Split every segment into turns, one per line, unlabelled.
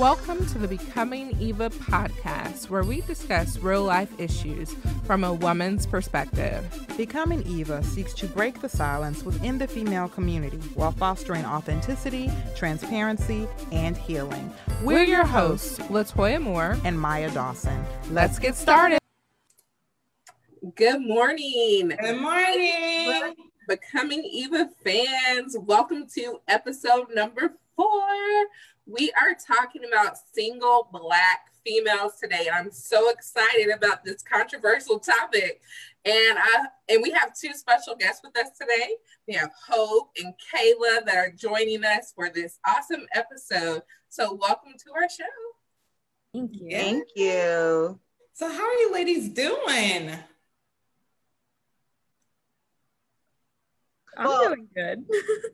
Welcome to the Becoming Eva podcast, where we discuss real life issues from a woman's perspective.
Becoming Eva seeks to break the silence within the female community while fostering authenticity, transparency, and healing.
We're, your hosts, Latoya Moore
and Maya Dawson.
Let's get started.
Good morning.
Good morning.
Becoming Eva fans, welcome to episode number four. We are talking about single Black females today. I'm so excited about this controversial topic. And I and we have two special guests with us today. We have Hope and Kayla that are joining us for this awesome episode. So welcome to our show.
Thank you. Thank you.
So how are you ladies doing?
I'm well, doing good.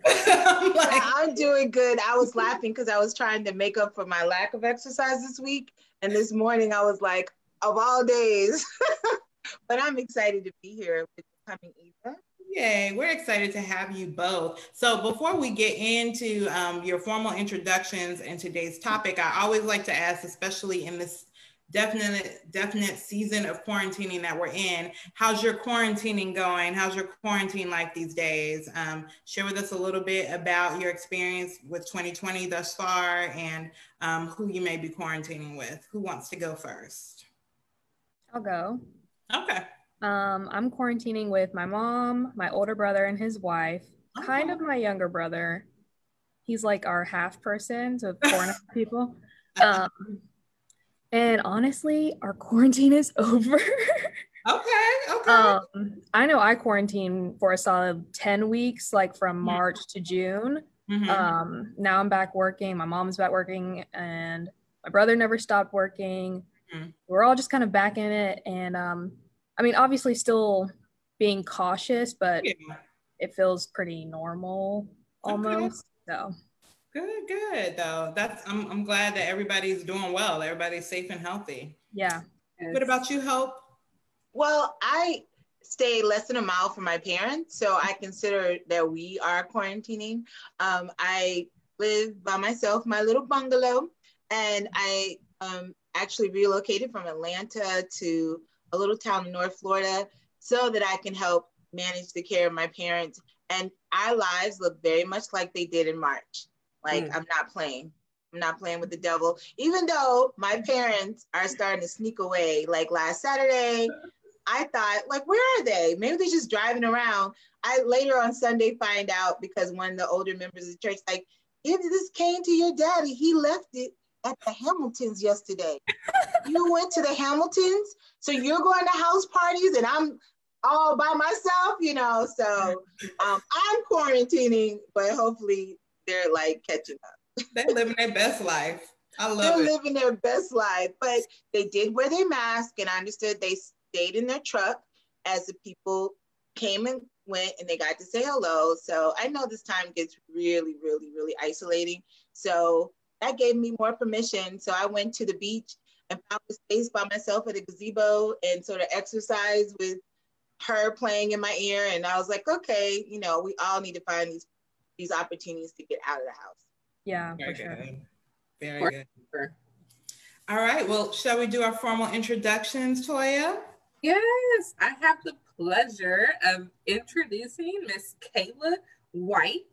I'm, like, yeah, I'm doing good. I was laughing because I was trying to make up for my lack of exercise this week. And this morning I was like, of all days. but I'm excited to be here with Becoming Eva.
Yay, we're excited to have you both. So, before we get into um, your formal introductions and today's topic, I always like to ask, especially in this definite definite season of quarantining that we're in. How's your quarantining going? How's your quarantine life these days? Um, share with us a little bit about your experience with 2020 thus far and um, who you may be quarantining with. Who wants to go first?
I'll go.
Okay.
Um, i'm quarantining with my mom my older brother and his wife oh. kind of my younger brother. He's like our half person so four and a half people. Um, and honestly, our quarantine is over.
okay. Okay.
Um, I know I quarantined for a solid 10 weeks, like from March to June. Mm-hmm. Um, now I'm back working. My mom's back working, and my brother never stopped working. Mm-hmm. We're all just kind of back in it. And um, I mean, obviously, still being cautious, but yeah. it feels pretty normal almost. Okay. So
Good, good though. That's I'm I'm glad that everybody's doing well. Everybody's safe and healthy.
Yeah.
What about you, Hope?
Well, I stay less than a mile from my parents, so I consider that we are quarantining. Um, I live by myself, my little bungalow, and I um, actually relocated from Atlanta to a little town in North Florida so that I can help manage the care of my parents. And our lives look very much like they did in March. Like mm. I'm not playing. I'm not playing with the devil. Even though my parents are starting to sneak away. Like last Saturday, I thought, like, where are they? Maybe they're just driving around. I later on Sunday find out because one of the older members of the church, like, if this came to your daddy, he left it at the Hamiltons yesterday. you went to the Hamiltons, so you're going to house parties, and I'm all by myself, you know. So um, I'm quarantining, but hopefully they're like catching up.
They're living their best life. I love it.
they're
it.
living their best life, but they did wear their mask, and I understood they stayed in their truck as the people came and went, and they got to say hello. So I know this time gets really, really, really isolating. So that gave me more permission. So I went to the beach and found a space by myself at a gazebo and sort of exercise with her playing in my ear. And I was like, okay, you know, we all need to find these these opportunities to get out of the house.
Yeah, Very for sure.
Good. Very good. All right. Well, shall we do our formal introductions, Toya?
Yes, I have the pleasure of introducing Miss Kayla White.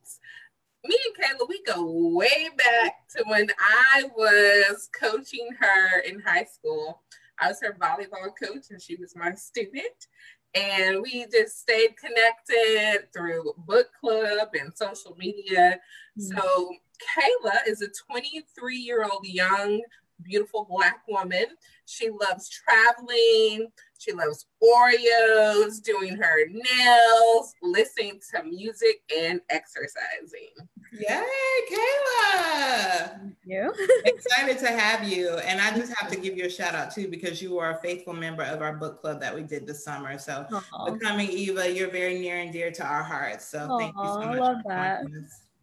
Me and Kayla, we go way back to when I was coaching her in high school. I was her volleyball coach and she was my student and we just stayed connected through book club and social media. Mm-hmm. So Kayla is a 23 year old young, beautiful Black woman. She loves traveling. She loves Oreos, doing her nails, listening to music, and exercising.
Yay, Kayla!
Thank you.
Excited to have you. And I just have to give you a shout out too, because you are a faithful member of our book club that we did this summer. So Aww. becoming Eva, you're very near and dear to our hearts. So Aww, thank you so much. I
love that.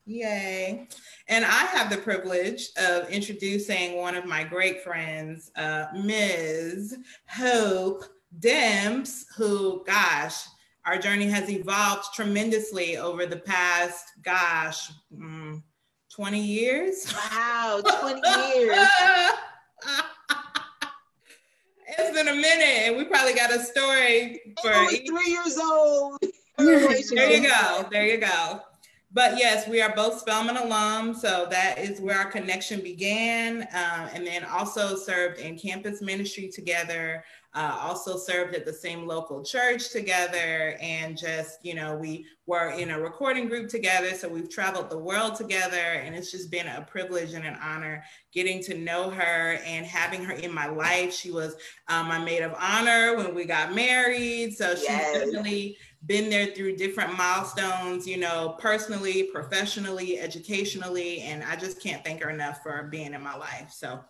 Yay. And I have the privilege of introducing one of my great friends, uh, Ms. Hope Demps, who, gosh, our journey has evolved tremendously over the past, gosh, mm, 20 years.
Wow, 20 years.
it's been a minute, and we probably got a story
for three years old.
there you go. There you go. But yes, we are both Spelman alums, so that is where our connection began. Um, and then also served in campus ministry together. Uh, also served at the same local church together, and just you know we were in a recording group together. So we've traveled the world together, and it's just been a privilege and an honor getting to know her and having her in my life. She was um, my maid of honor when we got married, so she's yes. definitely been there through different milestones, you know, personally, professionally, educationally, and I just can't thank her enough for being in my life. So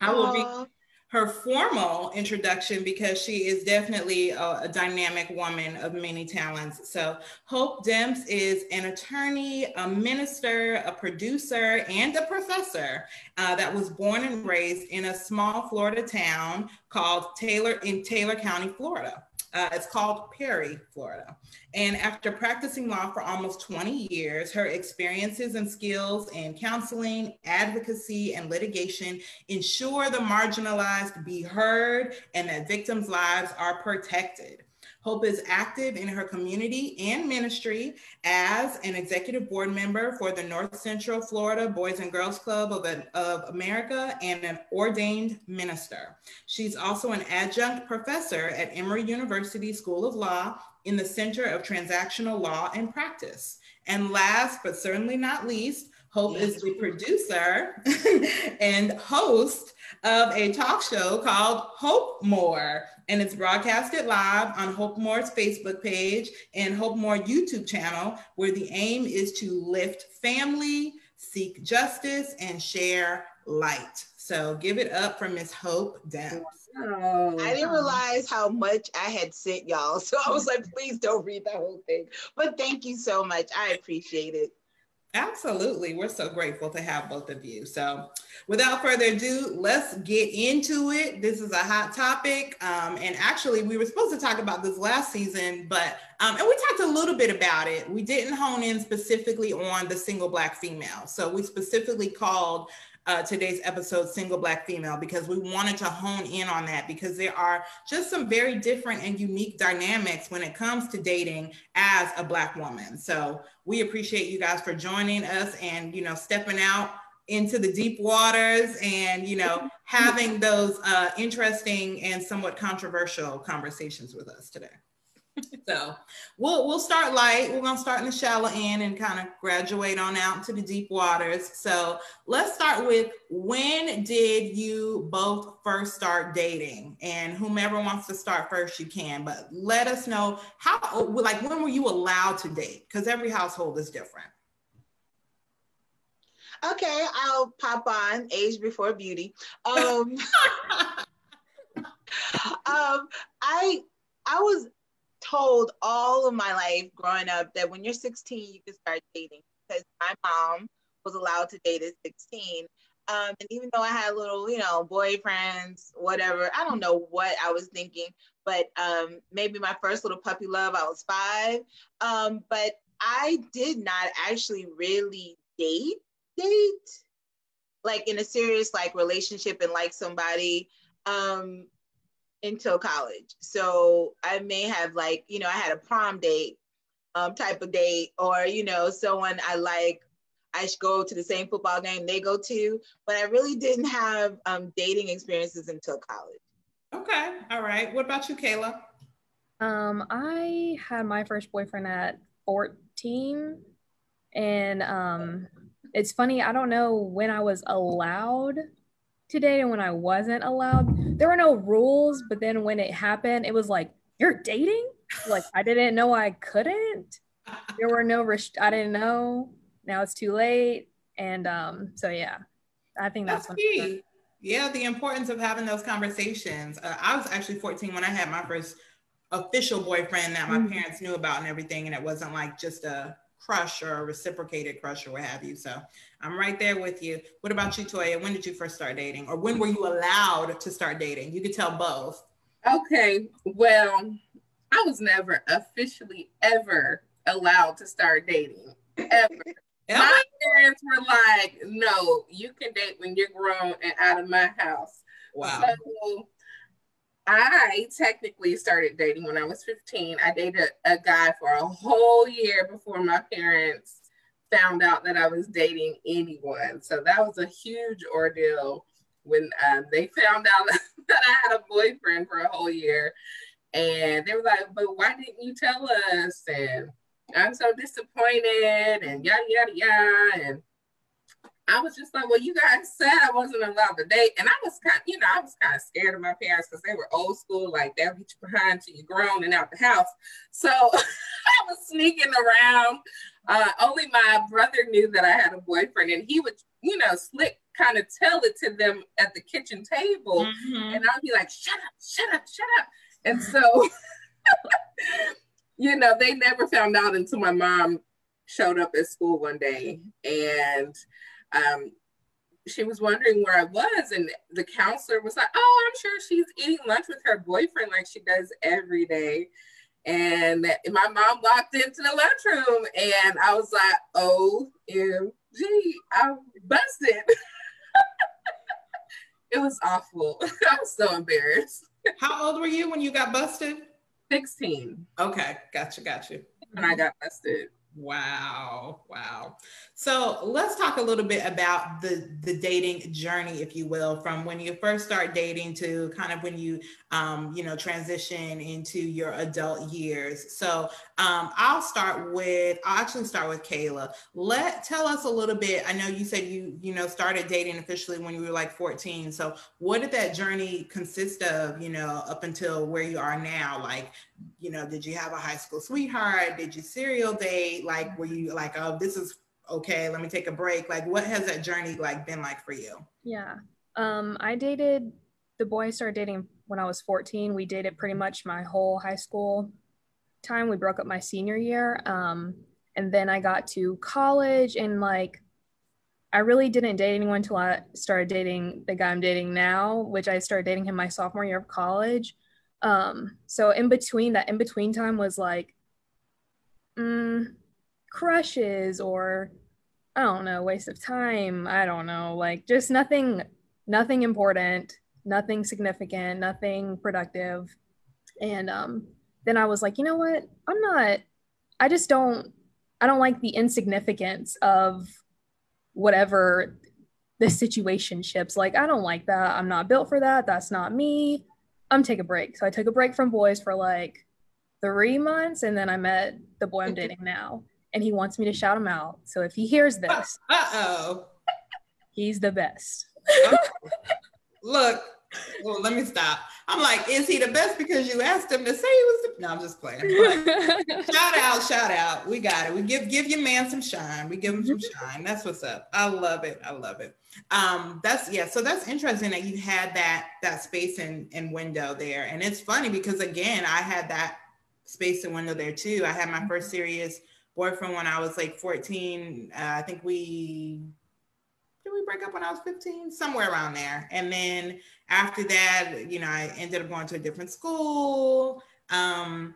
I will be her formal introduction because she is definitely a, a, dynamic woman of many talents. So Hope Demps is an attorney, a minister, a producer, and a professor uh, that was born and raised in a small Florida town called Taylor in Taylor County, Florida. Uh, it's called Perry, Florida. And after practicing law for almost 20 years, her experiences and skills in counseling, advocacy, and litigation ensure the marginalized be heard and that victims' lives are protected. Hope is active in her community and ministry as an executive board member for the North Central Florida Boys and Girls Club of, of America and an ordained minister. She's also an adjunct professor at Emory University School of Law in the Center of Transactional Law and Practice. And last but certainly not least, Hope is the producer and host of a talk show called Hope More and it's broadcasted live on Hope More's Facebook page and Hope More YouTube channel, where the aim is to lift family, seek justice, and share light. So give it up for Miss Hope Demps.
Oh, I didn't realize how much I had sent y'all. So I was like, please don't read the whole thing. But thank you so much. I appreciate it.
Absolutely. We're so grateful to have both of you. So, without further ado, let's get into it. This is a hot topic. Um, and actually, we were supposed to talk about this last season, but, um, and we talked a little bit about it. We didn't hone in specifically on the single Black female. So, we specifically called uh, today's episode, Single Black Female, because we wanted to hone in on that because there are just some very different and unique dynamics when it comes to dating as a Black woman. So we appreciate you guys for joining us and, you know, stepping out into the deep waters and, you know, having those uh, interesting and somewhat controversial conversations with us today so we'll we'll start light. We're gonna start in the shallow end and kind of graduate on out to the deep waters. So let's start with when did you both first start dating? And whomever wants to start first, you can. But let us know how like when were you allowed to date? Because every household is different.
Okay, I'll pop on age before beauty. Um, um I I was told all of my life growing up that when you're 16, you can start dating because my mom was allowed to date at 16. Um, and even though I had little, you know, boyfriends, whatever, I don't know what I was thinking, but um, maybe my first little puppy love, I was five. Um, but I did not actually really date, date, like in a serious like relationship and like somebody. Um, until college. So I may have like, you know, I had a prom date um, type of date, or, you know, someone I like, I should go to the same football game they go to, but I really didn't have um, dating experiences until college.
Okay. All right. What about you, Kayla?
Um, I had my first boyfriend at 14 and um, it's funny, I don't know when I was allowed today and when I wasn't allowed. There were no rules, but then when it happened, it was like, you're dating? Like I didn't know I couldn't. There were no rest- I didn't know. Now it's too late. And um, so yeah, I think that's, that's
key. Yeah, the importance of having those conversations. Uh, I was actually 14 when I had my first official boyfriend that my mm-hmm. parents knew about and everything, and it wasn't like just a crush or reciprocated crush or what have you. So I'm right there with you. What about you, Toya? When did you first start dating, or when were you allowed to start dating? You could tell both.
Okay, well, I was never officially ever allowed to start dating ever. My parents were like, no, you can date when you're grown and out of my house. Wow. So I technically started dating when I was 15. I dated a guy for a whole year before my parents found out that I was dating anyone. So that was a huge ordeal when um, they found out that I had a boyfriend for a whole year. And they were like, but why didn't you tell us? And I'm so disappointed and yada, yada, yada. And I was just like, well, you guys said I wasn't allowed to date. And I was kind of, you know, I was kind of scared of my parents because they were old school, like they'll get you behind till you're grown and out the house. So I was sneaking around. Uh, only my brother knew that I had a boyfriend, and he would, you know, slick kind of tell it to them at the kitchen table. Mm-hmm. And I'd be like, shut up, shut up, shut up. And so, you know, they never found out until my mom showed up at school one day. And um, she was wondering where I was, and the counselor was like, "Oh, I'm sure she's eating lunch with her boyfriend like she does every day." And my mom walked into the lunchroom, and I was like, "OMG, I'm busted." it was awful. I was so embarrassed.
How old were you when you got busted?
16.
Okay, gotcha, gotcha.
When I got busted.
Wow. Wow. So let's talk a little bit about the the dating journey, if you will, from when you first start dating to kind of when you um, you know transition into your adult years. So um, I'll start with I'll actually start with Kayla. Let tell us a little bit. I know you said you you know started dating officially when you were like 14. So what did that journey consist of? You know, up until where you are now. Like, you know, did you have a high school sweetheart? Did you serial date? Like, were you like, oh, this is okay, let me take a break? Like, what has that journey like been like for you?
Yeah, um, I dated the boy I started dating when I was 14. We dated pretty much my whole high school time. We broke up my senior year, um, and then I got to college and like. I really didn't date anyone until I started dating the guy I'm dating now, which I started dating him my sophomore year of college. Um, so in between that in between time was like mm, crushes or I don't know, waste of time. I don't know, like just nothing, nothing important, nothing significant, nothing productive. And um, then I was like, you know what? I'm not, I just don't, I don't like the insignificance of whatever the situation ships. Like, I don't like that. I'm not built for that. That's not me. I'm take a break. So I took a break from boys for like three months and then I met the boy I'm dating now and he wants me to shout him out. So if he hears this,
uh oh,
he's the best.
Look, well, let me stop. I'm like, is he the best because you asked him to say he was the no, I'm just playing. shout out, shout out. We got it. We give give your man some shine. We give him some shine. That's what's up. I love it. I love it. Um, that's yeah, so that's interesting that you had that that space and, and window there. And it's funny because again, I had that space and window there too. I had my first serious boyfriend when I was like 14. Uh, I think we did we break up when I was 15, somewhere around there. And then after that, you know, I ended up going to a different school. Um,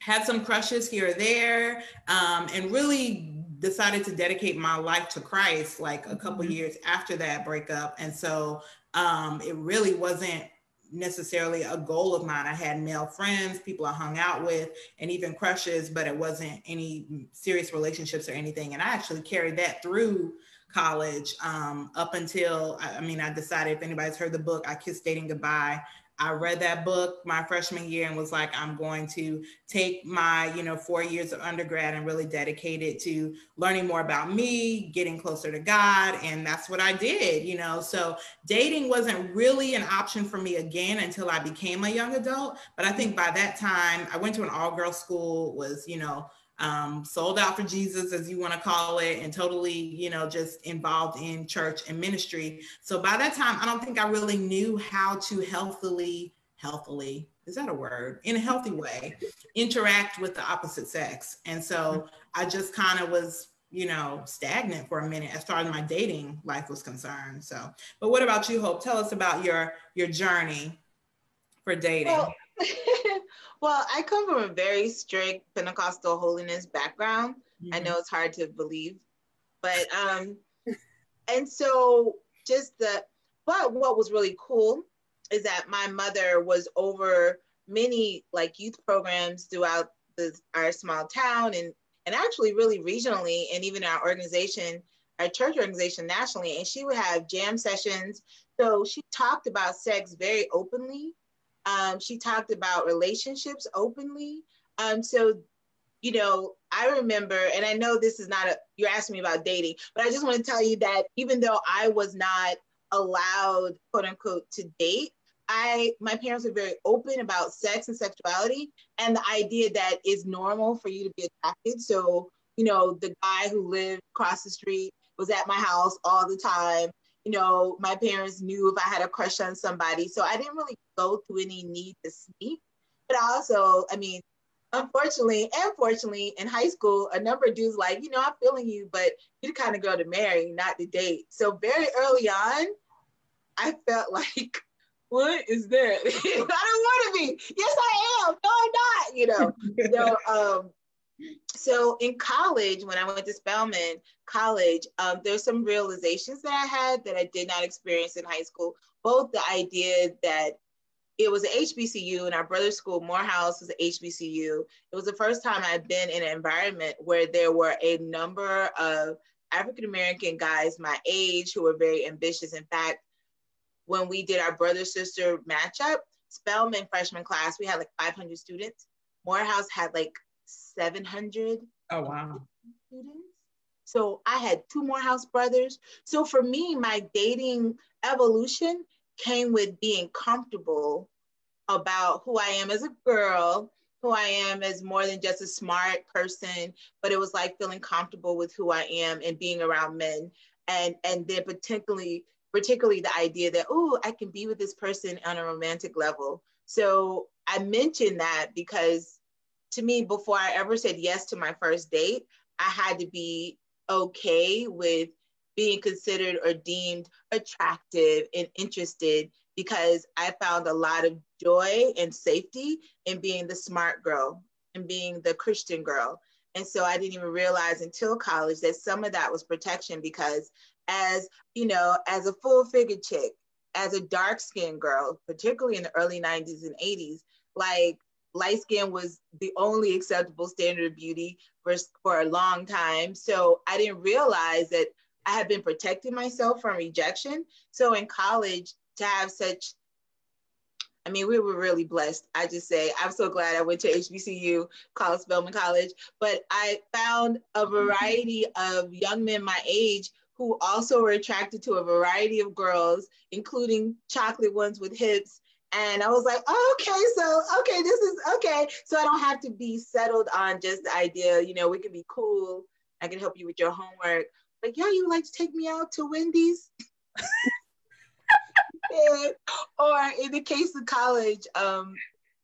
had some crushes here or there, um, and really decided to dedicate my life to Christ like a couple mm-hmm. years after that breakup. And so um, it really wasn't necessarily a goal of mine. I had male friends, people I hung out with, and even crushes, but it wasn't any serious relationships or anything. And I actually carried that through college um, up until I mean, I decided if anybody's heard the book, I Kissed Dating Goodbye. I read that book my freshman year and was like, I'm going to take my, you know, four years of undergrad and really dedicate it to learning more about me, getting closer to God. And that's what I did, you know. So dating wasn't really an option for me again until I became a young adult. But I think by that time, I went to an all girl school, was, you know, um, sold out for Jesus, as you want to call it, and totally, you know, just involved in church and ministry. So by that time, I don't think I really knew how to healthily, healthily, is that a word? In a healthy way, interact with the opposite sex. And so I just kind of was, you know, stagnant for a minute as far as my dating life was concerned. So, but what about you, Hope? Tell us about your your journey for dating.
Well, well, I come from a very strict Pentecostal holiness background. Mm-hmm. I know it's hard to believe But um, and so just the but what was really cool is that my mother was over many like youth programs throughout the, our small town and and actually really regionally and even our organization our church organization nationally and she would have jam sessions so she talked about sex very openly um, she talked about relationships openly um, so you know i remember and i know this is not a you're asking me about dating but i just want to tell you that even though i was not allowed quote unquote to date I my parents were very open about sex and sexuality and the idea that it's normal for you to be attracted. So, you know, the guy who lived across the street was at my house all the time. You know, my parents knew if I had a crush on somebody. So I didn't really go through any need to sneak. But also, I mean, unfortunately and fortunately in high school, a number of dudes like, you know, I'm feeling you, but you're the kind of girl to marry, not to date. So very early on, I felt like what is that? I don't want to be. Yes, I am. No, I'm not. You know. so, um, so in college, when I went to Spelman College, um, there's some realizations that I had that I did not experience in high school. Both the idea that it was an HBCU and our brother's school, Morehouse, was an HBCU. It was the first time I'd been in an environment where there were a number of African American guys my age who were very ambitious. In fact, when we did our brother sister matchup, Spelman freshman class, we had like 500 students. Morehouse had like 700.
Oh, wow.
Students. So I had two Morehouse brothers. So for me, my dating evolution came with being comfortable about who I am as a girl, who I am as more than just a smart person, but it was like feeling comfortable with who I am and being around men. And and then particularly particularly the idea that, oh, I can be with this person on a romantic level. So I mentioned that because to me, before I ever said yes to my first date, I had to be okay with being considered or deemed attractive and interested because I found a lot of joy and safety in being the smart girl and being the Christian girl. And so I didn't even realize until college that some of that was protection because as you know as a full figure chick as a dark skinned girl particularly in the early 90s and 80s like light skin was the only acceptable standard of beauty for, for a long time so i didn't realize that i had been protecting myself from rejection so in college to have such I mean, we were really blessed. I just say, I'm so glad I went to HBCU, College Spelman College. But I found a variety of young men my age who also were attracted to a variety of girls, including chocolate ones with hips. And I was like, oh, okay, so, okay, this is okay. So I don't have to be settled on just the idea, you know, we can be cool. I can help you with your homework. Like, yeah, you like to take me out to Wendy's? or in the case of college, um,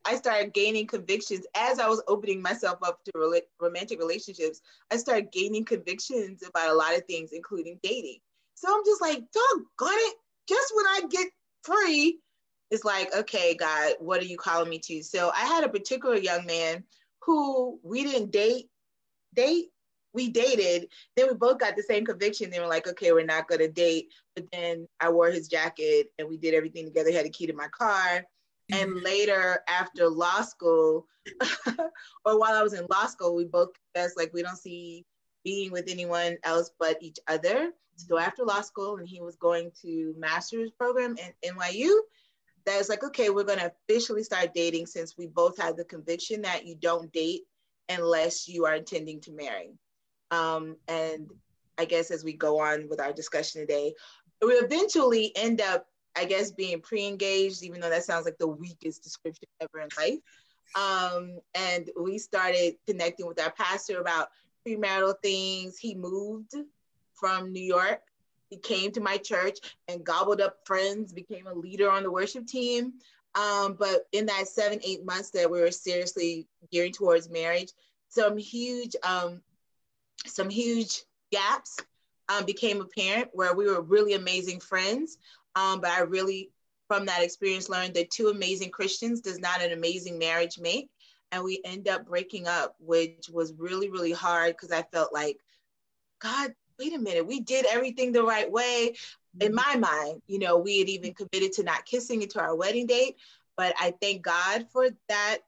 I started gaining convictions as I was opening myself up to romantic relationships. I started gaining convictions about a lot of things, including dating. So I'm just like, doggone it. Just when I get free, it's like, okay, God, what are you calling me to? So I had a particular young man who we didn't date, date, we dated. Then we both got the same conviction. They were like, okay, we're not gonna date. But then I wore his jacket and we did everything together. He had a key to my car and mm-hmm. later after law school or while i was in law school we both confessed like we don't see being with anyone else but each other so mm-hmm. after law school and he was going to master's program in nyu that was like okay we're going to officially start dating since we both had the conviction that you don't date unless you are intending to marry um, and i guess as we go on with our discussion today we eventually end up I guess being pre-engaged, even though that sounds like the weakest description ever in life. Um, and we started connecting with our pastor about premarital things. He moved from New York. He came to my church and gobbled up friends, became a leader on the worship team. Um, but in that seven, eight months that we were seriously gearing towards marriage, some huge, um, some huge gaps um, became apparent where we were really amazing friends, um, but I really, from that experience, learned that two amazing Christians does not an amazing marriage make. And we end up breaking up, which was really, really hard because I felt like, God, wait a minute, we did everything the right way. In mm-hmm. my mind, you know, we had even committed to not kissing until our wedding date. But I thank God for that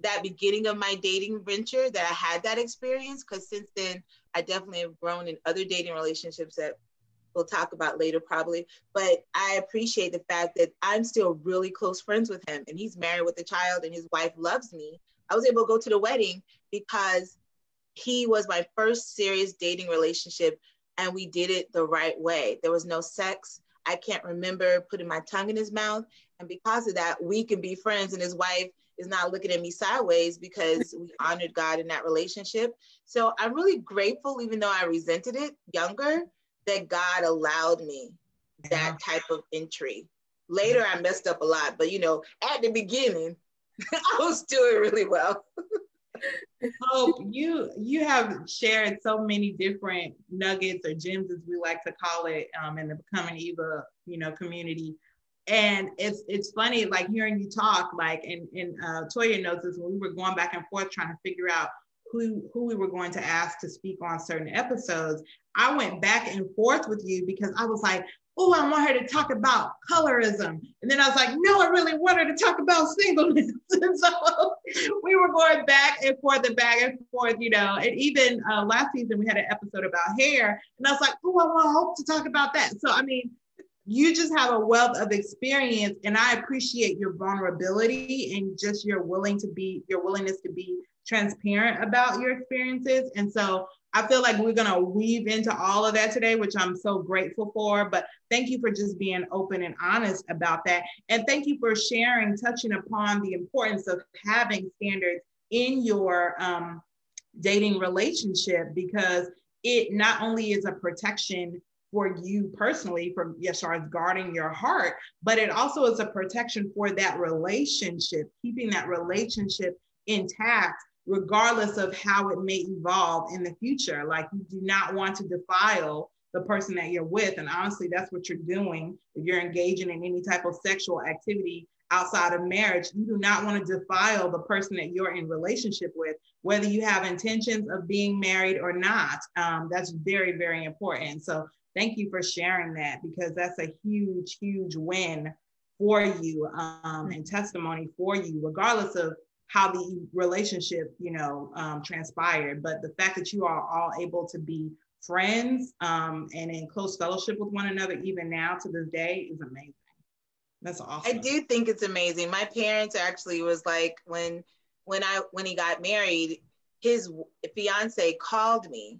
that beginning of my dating venture that I had that experience because since then I definitely have grown in other dating relationships that we'll talk about later probably. But I appreciate the fact that I'm still really close friends with him and he's married with a child and his wife loves me. I was able to go to the wedding because he was my first serious dating relationship and we did it the right way. There was no sex. I can't remember putting my tongue in his mouth. And because of that, we can be friends. And his wife is not looking at me sideways because we honored God in that relationship. So I'm really grateful, even though I resented it younger, that God allowed me that type of entry. Later, I messed up a lot, but you know, at the beginning, I was doing really well.
so you you have shared so many different nuggets or gems, as we like to call it, um, in the becoming Eva, you know, community. And it's it's funny, like hearing you talk, like and and uh, Toya knows this when we were going back and forth trying to figure out who who we were going to ask to speak on certain episodes. I went back and forth with you because I was like, oh, I want her to talk about colorism. And then I was like, no, I really want her to talk about singleness. and so we were going back and forth and back and forth, you know. And even uh, last season, we had an episode about hair. And I was like, oh, I want Hope to talk about that. So, I mean, you just have a wealth of experience and I appreciate your vulnerability and just your willing to be your willingness to be transparent about your experiences. And so I feel like we're going to weave into all of that today, which I'm so grateful for. But thank you for just being open and honest about that. And thank you for sharing, touching upon the importance of having standards in your um, dating relationship because it not only is a protection for you personally from as far as guarding your heart but it also is a protection for that relationship keeping that relationship intact regardless of how it may evolve in the future. Like you do not want to defile the person that you're with. And honestly, that's what you're doing. If you're engaging in any type of sexual activity outside of marriage, you do not want to defile the person that you're in relationship with, whether you have intentions of being married or not. Um, that's very, very important. So thank you for sharing that because that's a huge, huge win for you um, and testimony for you, regardless of how the relationship, you know, um, transpired. But the fact that you are all able to be friends um, and in close fellowship with one another, even now to this day, is amazing. That's awesome.
I do think it's amazing. My parents actually was like when when I when he got married, his fiance called me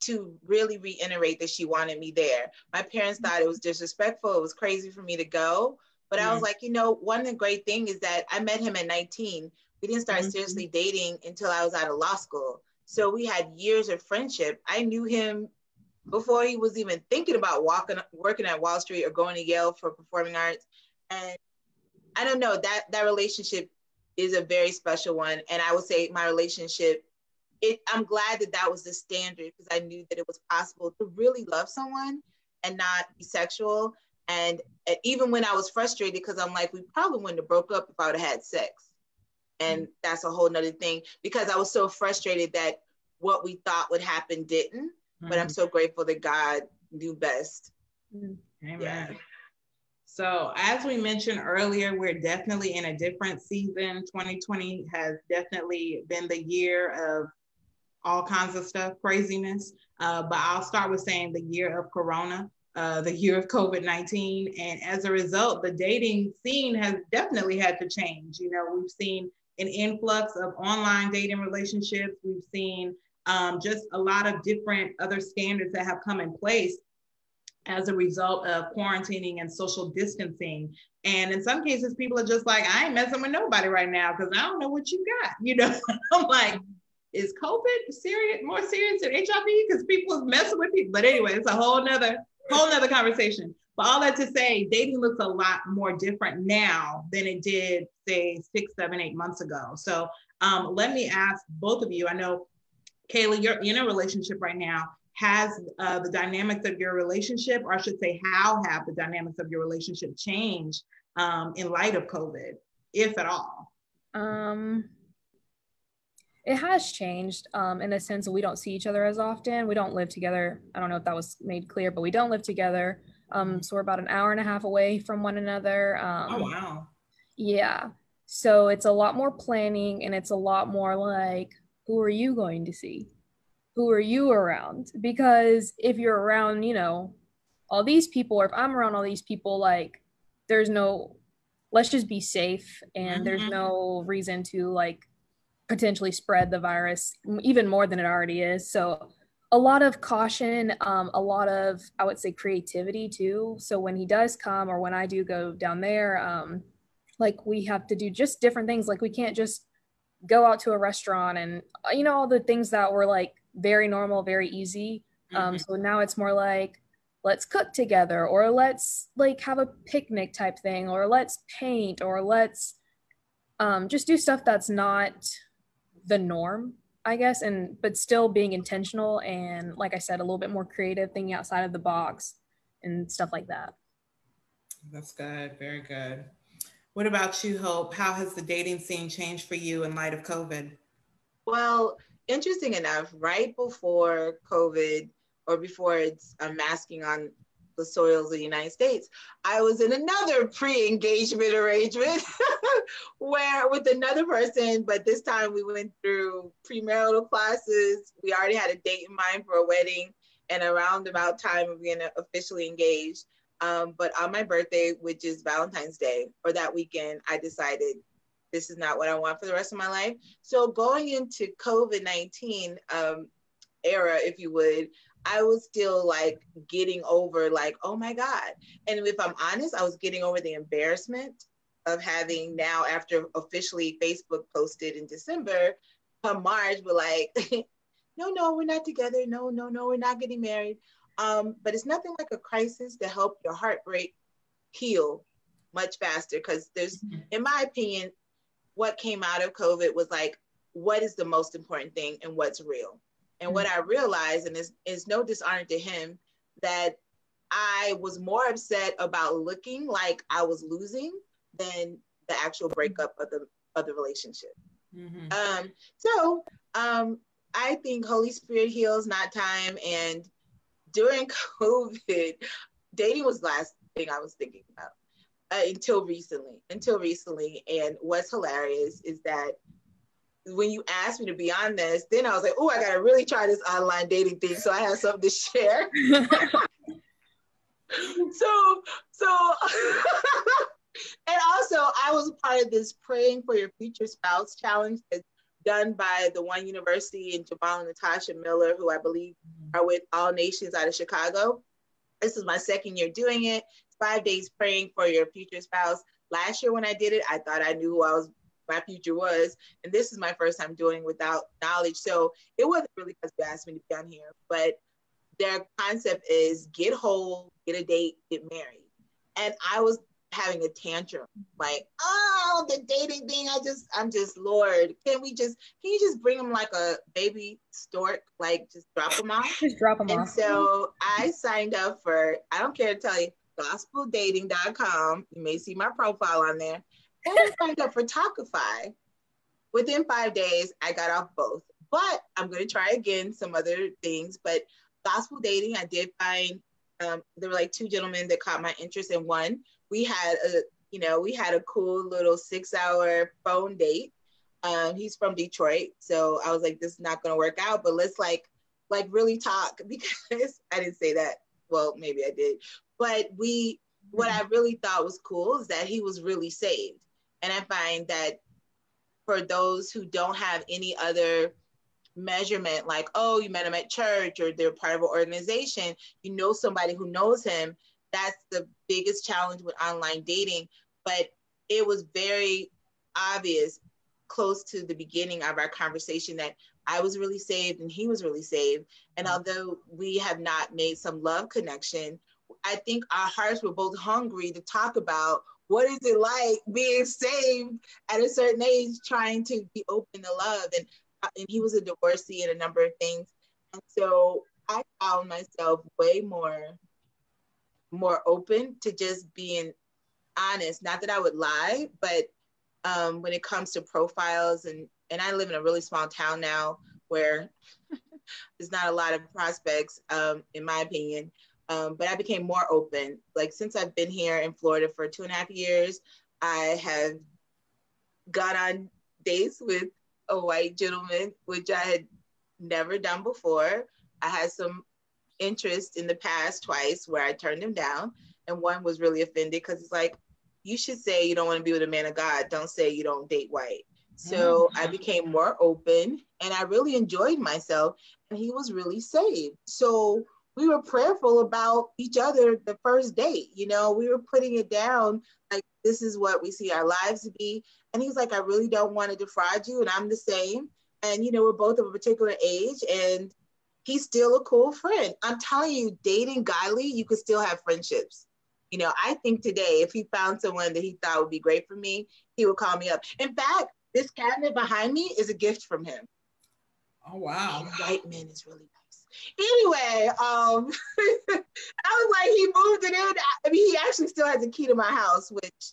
to really reiterate that she wanted me there. My parents thought it was disrespectful. It was crazy for me to go. But mm-hmm. I was like, you know, one of the great thing is that I met him at 19. We didn't start mm-hmm. seriously dating until I was out of law school. So we had years of friendship. I knew him before he was even thinking about walking, working at Wall Street or going to Yale for performing arts. And I don't know that that relationship is a very special one. And I would say my relationship, it, I'm glad that that was the standard because I knew that it was possible to really love someone and not be sexual. And, and even when I was frustrated, because I'm like, we probably wouldn't have broke up if I would have had sex and mm-hmm. that's a whole nother thing because i was so frustrated that what we thought would happen didn't mm-hmm. but i'm mm-hmm. so grateful that god knew best
mm-hmm. amen yeah. so as we mentioned earlier we're definitely in a different season 2020 has definitely been the year of all kinds of stuff craziness uh, but i'll start with saying the year of corona uh, the year of COVID 19. And as a result, the dating scene has definitely had to change. You know, we've seen an influx of online dating relationships. We've seen um, just a lot of different other standards that have come in place as a result of quarantining and social distancing. And in some cases, people are just like, I ain't messing with nobody right now because I don't know what you got. You know, I'm like, is COVID serious, more serious than HIV? Because people is messing with people. But anyway, it's a whole nother, whole nother conversation. But all that to say, dating looks a lot more different now than it did, say, six, seven, eight months ago. So um, let me ask both of you. I know, Kayla, you're in a relationship right now. Has uh, the dynamics of your relationship, or I should say, how have the dynamics of your relationship changed um, in light of COVID, if at all?
Um, it has changed um, in a sense that we don't see each other as often. We don't live together. I don't know if that was made clear, but we don't live together. Um, so we're about an hour and a half away from one another. Um,
oh wow!
Yeah, so it's a lot more planning, and it's a lot more like, who are you going to see? Who are you around? Because if you're around, you know, all these people, or if I'm around all these people, like, there's no, let's just be safe, and mm-hmm. there's no reason to like potentially spread the virus even more than it already is. So a lot of caution, um, a lot of I would say creativity too. So when he does come, or when I do go down there, um, like we have to do just different things. Like we can't just go out to a restaurant and uh, you know all the things that were like very normal, very easy. Um, mm-hmm. So now it's more like let's cook together, or let's like have a picnic type thing, or let's paint, or let's um, just do stuff that's not the norm I guess, and but still being intentional and like I said, a little bit more creative, thinking outside of the box and stuff like that.
That's good. Very good. What about you, Hope? How has the dating scene changed for you in light of COVID?
Well, interesting enough, right before COVID or before it's unmasking on the soils of the United States, I was in another pre-engagement arrangement where with another person, but this time we went through premarital classes. We already had a date in mind for a wedding and around about time of being officially engaged. Um, but on my birthday, which is Valentine's Day, or that weekend, I decided this is not what I want for the rest of my life. So going into COVID 19 um, era, if you would, I was still like getting over like, oh my God. And if I'm honest, I was getting over the embarrassment of having now after officially Facebook posted in December, come March, but like, no, no, we're not together. No, no, no, we're not getting married. Um, but it's nothing like a crisis to help your heartbreak heal much faster. Cause there's, mm-hmm. in my opinion, what came out of COVID was like, what is the most important thing and what's real? And what I realized, and it's, it's no dishonor to him, that I was more upset about looking like I was losing than the actual breakup of the of the relationship. Mm-hmm. Um, so um, I think Holy Spirit heals, not time. And during COVID, dating was the last thing I was thinking about uh, until recently. Until recently, and what's hilarious is that when you asked me to be on this, then I was like, oh, I gotta really try this online dating thing. So I have something to share. so, so, and also I was a part of this praying for your future spouse challenge that's done by the one university in Jamal and Natasha Miller, who I believe mm-hmm. are with All Nations out of Chicago. This is my second year doing it. Five days praying for your future spouse. Last year when I did it, I thought I knew who I was my future was. And this is my first time doing without knowledge. So it wasn't really because you asked me to be on here, but their concept is get whole, get a date, get married. And I was having a tantrum, like, oh, the dating thing. I just, I'm just, Lord, can we just, can you just bring them like a baby stork, like just drop them off?
Just drop them
and
off.
And so I signed up for, I don't care to tell you, gospeldating.com. You may see my profile on there. And I signed up for Talkify. Within five days, I got off both. But I'm going to try again some other things. But gospel dating, I did find um, there were like two gentlemen that caught my interest in one. We had a, you know, we had a cool little six-hour phone date. Um, he's from Detroit, so I was like, this is not going to work out. But let's like, like really talk because I didn't say that. Well, maybe I did, but we. What I really thought was cool is that he was really saved and I find that for those who don't have any other measurement, like, oh, you met him at church or they're part of an organization, you know somebody who knows him, that's the biggest challenge with online dating. But it was very obvious close to the beginning of our conversation that I was really saved and he was really saved. And mm-hmm. although we have not made some love connection, I think our hearts were both hungry to talk about what is it like being saved at a certain age, trying to be open to love? And uh, and he was a divorcee and a number of things. And so I found myself way more more open to just being honest. Not that I would lie, but um, when it comes to profiles and and I live in a really small town now where there's not a lot of prospects, um, in my opinion. Um, but I became more open. Like since I've been here in Florida for two and a half years, I have gone on dates with a white gentleman, which I had never done before. I had some interest in the past twice where I turned him down, and one was really offended because it's like, you should say you don't want to be with a man of God. Don't say you don't date white. So mm-hmm. I became more open and I really enjoyed myself, and he was really saved. So we were prayerful about each other the first date. You know, we were putting it down like this is what we see our lives to be. And he's like, I really don't want to defraud you, and I'm the same. And you know, we're both of a particular age, and he's still a cool friend. I'm telling you, dating Godly, you could still have friendships. You know, I think today, if he found someone that he thought would be great for me, he would call me up. In fact, this cabinet behind me is a gift from him.
Oh wow!
White man is really Anyway, um, I was like, he moved it in. I mean, he actually still has a key to my house, which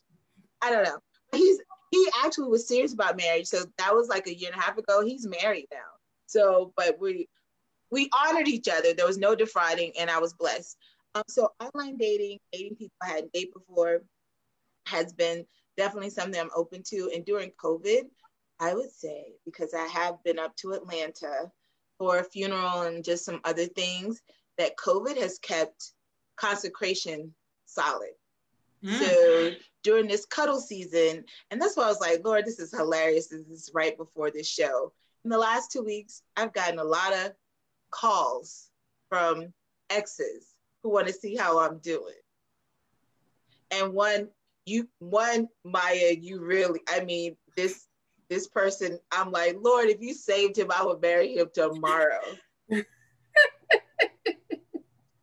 I don't know. He's he actually was serious about marriage, so that was like a year and a half ago. He's married now. So, but we we honored each other. There was no defrauding, and I was blessed. Um, so online dating, dating people I hadn't dated before, has been definitely something I'm open to. And during COVID, I would say because I have been up to Atlanta for a funeral and just some other things that COVID has kept consecration solid. Mm. So during this cuddle season, and that's why I was like, Lord, this is hilarious. This is right before this show. In the last two weeks, I've gotten a lot of calls from exes who want to see how I'm doing. And one, you, one, Maya, you really, I mean, this this person, I'm like, Lord, if you saved him, I would marry him tomorrow.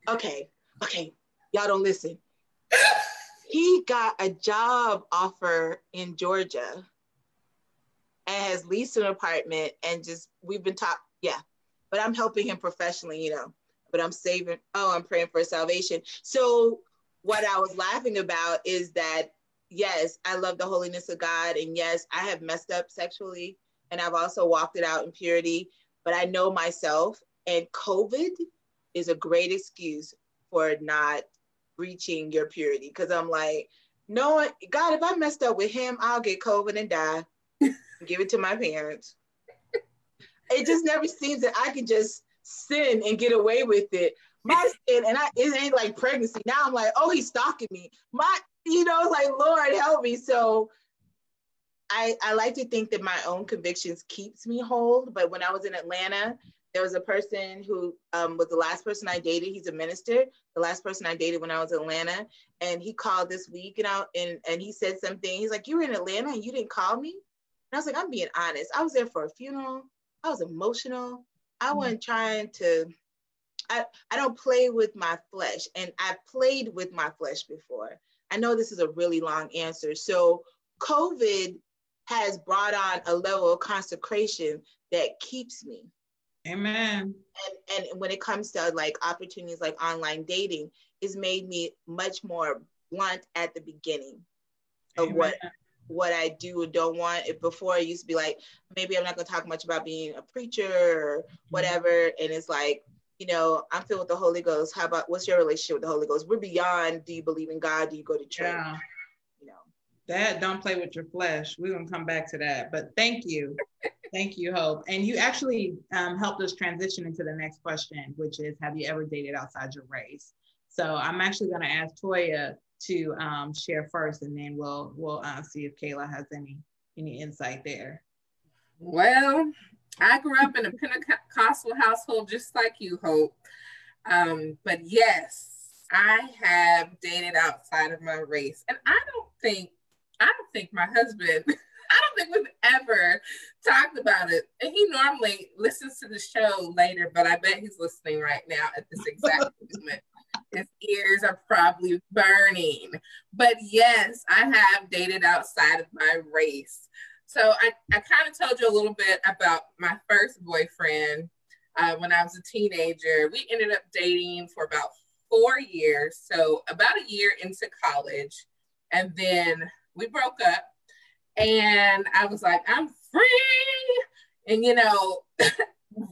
okay, okay, y'all don't listen. He got a job offer in Georgia and has leased an apartment and just we've been taught, yeah. But I'm helping him professionally, you know. But I'm saving, oh, I'm praying for salvation. So what I was laughing about is that yes, I love the holiness of God. And yes, I have messed up sexually and I've also walked it out in purity, but I know myself. And COVID is a great excuse for not reaching your purity. Cause I'm like, no, God, if I messed up with him, I'll get COVID and die. give it to my parents. it just never seems that I can just sin and get away with it. My sin, and I it ain't like pregnancy. Now I'm like, oh, he's stalking me. My you know, like, Lord, help me. So I, I like to think that my own convictions keeps me whole. But when I was in Atlanta, there was a person who um, was the last person I dated. He's a minister. The last person I dated when I was in Atlanta, and he called this week, and I, and and he said something. He's like, "You were in Atlanta and you didn't call me." And I was like, "I'm being honest. I was there for a funeral. I was emotional. I mm-hmm. wasn't trying to. I I don't play with my flesh, and I played with my flesh before. I know this is a really long answer. So, COVID has brought on a level of consecration that keeps me.
Amen.
And, and when it comes to like opportunities like online dating, it's made me much more blunt at the beginning of Amen. what what I do and don't want. If before I used to be like, maybe I'm not gonna talk much about being a preacher or mm-hmm. whatever. And it's like, you know, I'm filled with the Holy Ghost. How about what's your relationship with the Holy Ghost? We're beyond do you believe in God? Do you go to church? Yeah.
You know. That don't play with your flesh. We're gonna come back to that. But thank you. thank you, Hope. And you actually um, helped us transition into the next question, which is have you ever dated outside your race? So I'm actually gonna ask Toya to um, share first and then we'll we'll uh, see if Kayla has any any insight there.
Well, I grew up in a Pentecostal household just like you, Hope. Um, but yes, I have dated outside of my race. And I don't think, I don't think my husband, I don't think we've ever talked about it. And he normally listens to the show later, but I bet he's listening right now at this exact moment. His ears are probably burning. But yes, I have dated outside of my race. So I, I kind of told you a little bit about my first boyfriend uh, when I was a teenager. We ended up dating for about four years. So about a year into college. And then we broke up. And I was like, I'm free. And, you know,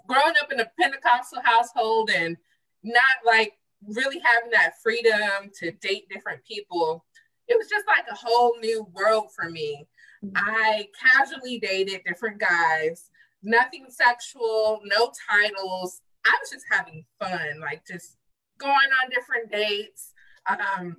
growing up in a Pentecostal household and not like really having that freedom to date different people, it was just like a whole new world for me. I casually dated different guys, nothing sexual, no titles. I was just having fun, like just going on different dates. Um,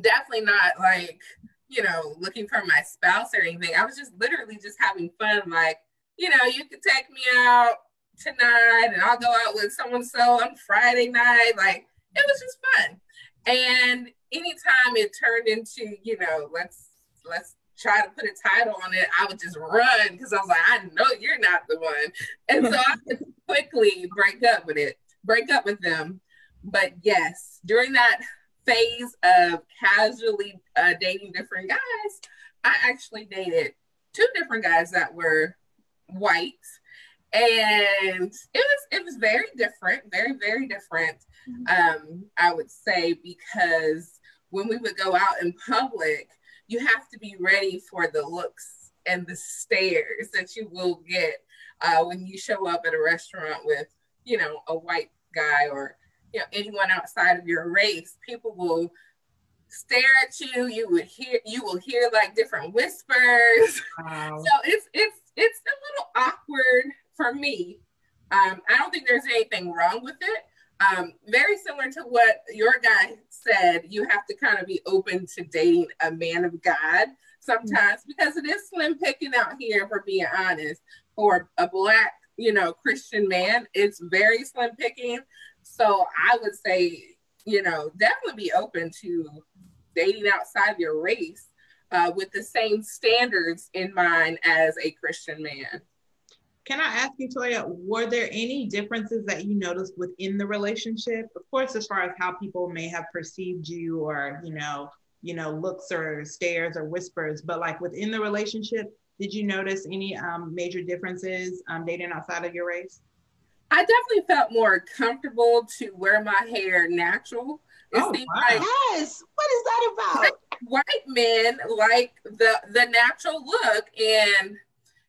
definitely not like, you know, looking for my spouse or anything. I was just literally just having fun. Like, you know, you could take me out tonight and I'll go out with someone so on Friday night. Like, it was just fun. And anytime it turned into, you know, let's let's try to put a title on it, I would just run because I was like, I know you're not the one. And so I could quickly break up with it, break up with them. But yes, during that phase of casually uh, dating different guys, I actually dated two different guys that were white. And it was it was very different, very, very different. Mm-hmm. Um, I would say because when we would go out in public, you have to be ready for the looks and the stares that you will get uh, when you show up at a restaurant with, you know, a white guy or you know anyone outside of your race. People will stare at you. You would hear you will hear like different whispers. Wow. So it's it's it's a little awkward for me. Um, I don't think there's anything wrong with it. Um, very similar to what your guy said, you have to kind of be open to dating a man of God sometimes because it is slim picking out here, for being honest, for a black, you know, Christian man. It's very slim picking. So I would say, you know, definitely be open to dating outside your race uh, with the same standards in mind as a Christian man.
Can I ask you, Toya, were there any differences that you noticed within the relationship? Of course, as far as how people may have perceived you or, you know, you know, looks or stares or whispers, but like within the relationship, did you notice any um, major differences um, dating outside of your race?
I definitely felt more comfortable to wear my hair natural.
It oh, wow. like yes. What is that about?
White men like the the natural look and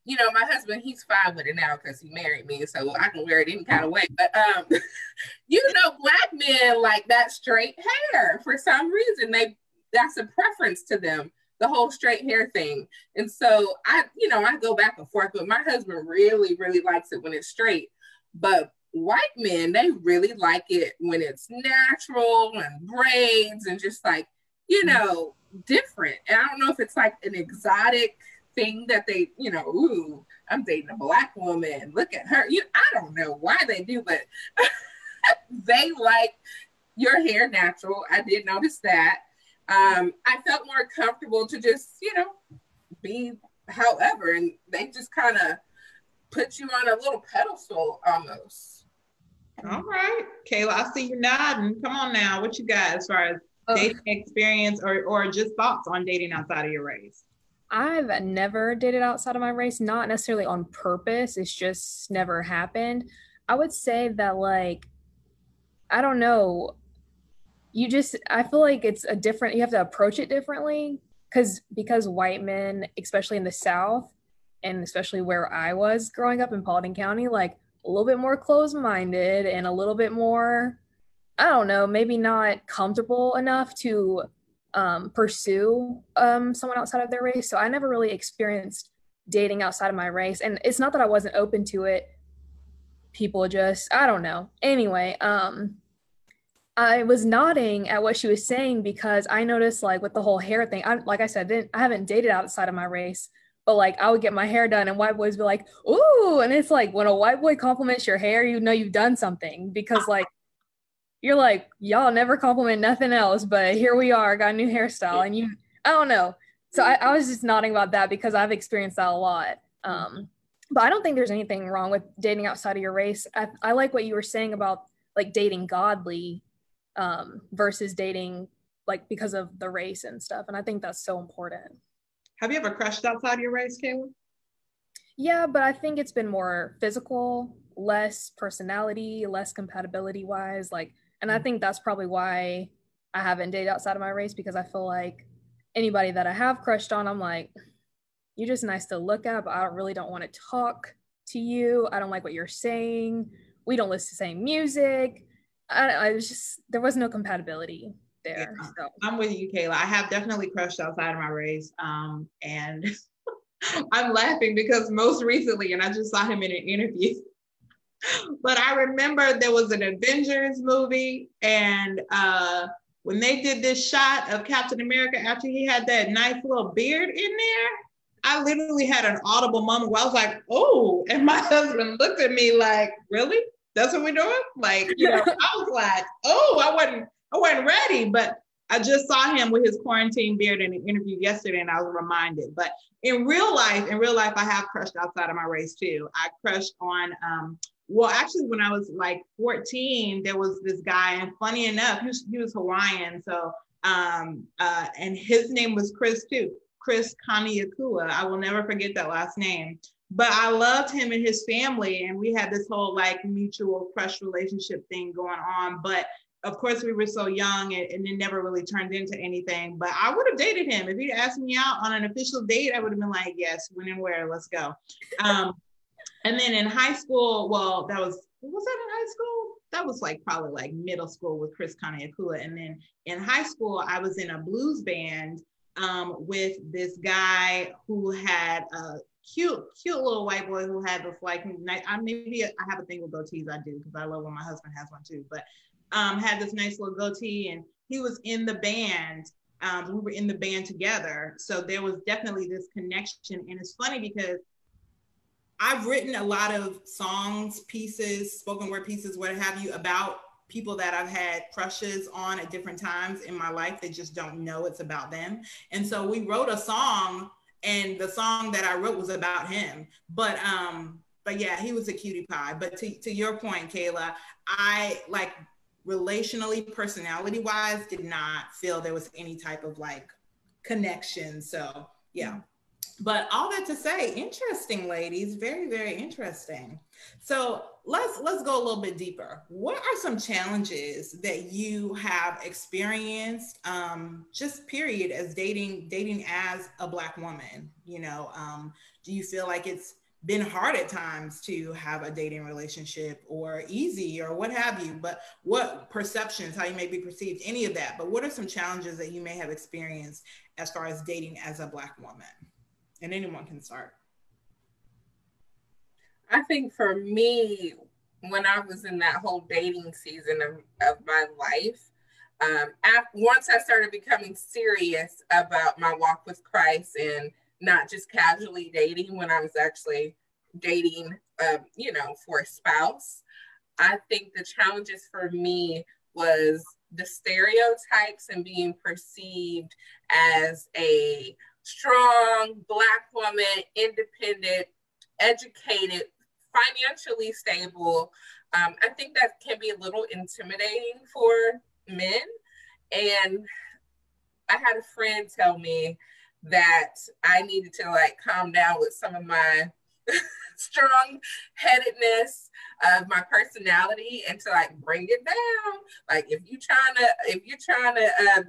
you know, my husband, he's fine with it now because he married me, so I can wear it any kind of way. But um, you know, black men like that straight hair for some reason. They that's a preference to them, the whole straight hair thing. And so I, you know, I go back and forth, but my husband really, really likes it when it's straight. But white men, they really like it when it's natural and braids and just like, you know, different. And I don't know if it's like an exotic thing that they, you know, ooh, I'm dating a black woman. Look at her. You, I don't know why they do, but they like your hair natural. I did notice that. Um, I felt more comfortable to just, you know, be however, and they just kind of put you on a little pedestal almost.
All right, Kayla, I see you nodding. Come on now, what you got as far as oh. dating experience or or just thoughts on dating outside of your race?
I've never dated outside of my race, not necessarily on purpose. It's just never happened. I would say that, like, I don't know. You just, I feel like it's a different, you have to approach it differently because, because white men, especially in the South, and especially where I was growing up in Paulding County, like a little bit more closed minded and a little bit more, I don't know, maybe not comfortable enough to um, pursue um, someone outside of their race. So I never really experienced dating outside of my race. And it's not that I wasn't open to it. People just, I don't know. Anyway, um, I was nodding at what she was saying because I noticed like with the whole hair thing, I like I said, didn't I haven't dated outside of my race, but like I would get my hair done and white boys be like, ooh, and it's like when a white boy compliments your hair, you know you've done something because like you're like, y'all never compliment nothing else, but here we are, got a new hairstyle. And you, I don't know. So I, I was just nodding about that because I've experienced that a lot. Um, but I don't think there's anything wrong with dating outside of your race. I, I like what you were saying about like dating godly um, versus dating like because of the race and stuff. And I think that's so important.
Have you ever crushed outside of your race, Kayla?
Yeah, but I think it's been more physical, less personality, less compatibility wise. Like and I think that's probably why I haven't dated outside of my race because I feel like anybody that I have crushed on, I'm like, you're just nice to look at, but I really don't want to talk to you. I don't like what you're saying. We don't listen to the same music. I, I was just there was no compatibility there. Yeah, so.
I'm with you, Kayla. I have definitely crushed outside of my race. Um, and I'm laughing because most recently, and I just saw him in an interview. but I remember there was an Avengers movie, and uh, when they did this shot of Captain America after he had that nice little beard in there, I literally had an audible moment where I was like, "Oh!" And my husband looked at me like, "Really? That's what we're doing?" Like, you know, I was like, "Oh, I wasn't, I wasn't ready." But I just saw him with his quarantine beard in an interview yesterday, and I was reminded. But in real life, in real life, I have crushed outside of my race too. I crushed on um, well, actually, when I was like 14, there was this guy, and funny enough, he was, he was Hawaiian. So, um, uh, and his name was Chris too, Chris Kaniakua. I will never forget that last name. But I loved him and his family, and we had this whole like mutual crush relationship thing going on. But of course, we were so young, and, and it never really turned into anything. But I would have dated him if he'd asked me out on an official date. I would have been like, "Yes, when and where, let's go." Um, and then in high school, well, that was was that in high school? That was like probably like middle school with Chris Kaniakua. And then in high school, I was in a blues band um, with this guy who had a cute, cute little white boy who had this like I maybe I have a thing with goatees. I do because I love when my husband has one too. But um, had this nice little goatee, and he was in the band. Um, we were in the band together, so there was definitely this connection. And it's funny because I've written a lot of songs, pieces, spoken word pieces, what have you, about people that I've had crushes on at different times in my life that just don't know it's about them. And so we wrote a song and the song that I wrote was about him. But um, but yeah, he was a cutie pie. But to, to your point, Kayla, I like relationally, personality wise, did not feel there was any type of like connection. So yeah but all that to say interesting ladies very very interesting. So let's let's go a little bit deeper. What are some challenges that you have experienced um, just period as dating dating as a black woman? You know um, do you feel like it's been hard at times to have a dating relationship or easy or what have you? But what perceptions how you may be perceived any of that. But what are some challenges that you may have experienced as far as dating as a black woman and anyone can start.
I think for me, when I was in that whole dating season of, of my life, um, after, once I started becoming serious about my walk with Christ and not just casually dating when I was actually dating, um, you know, for a spouse, I think the challenges for me was the stereotypes and being perceived as a strong Black woman, independent, educated, financially stable. Um, I think that can be a little intimidating for men. And I had a friend tell me that I needed to like calm down with some of my strong headedness of my personality and to like bring it down. Like if you're trying to if you're trying to uh,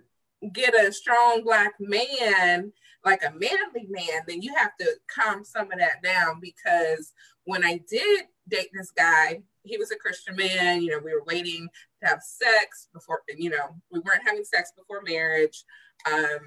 get a strong black man like a manly man, then you have to calm some of that down because when I did date this guy, he was a Christian man. You know, we were waiting to have sex before, you know, we weren't having sex before marriage. Um,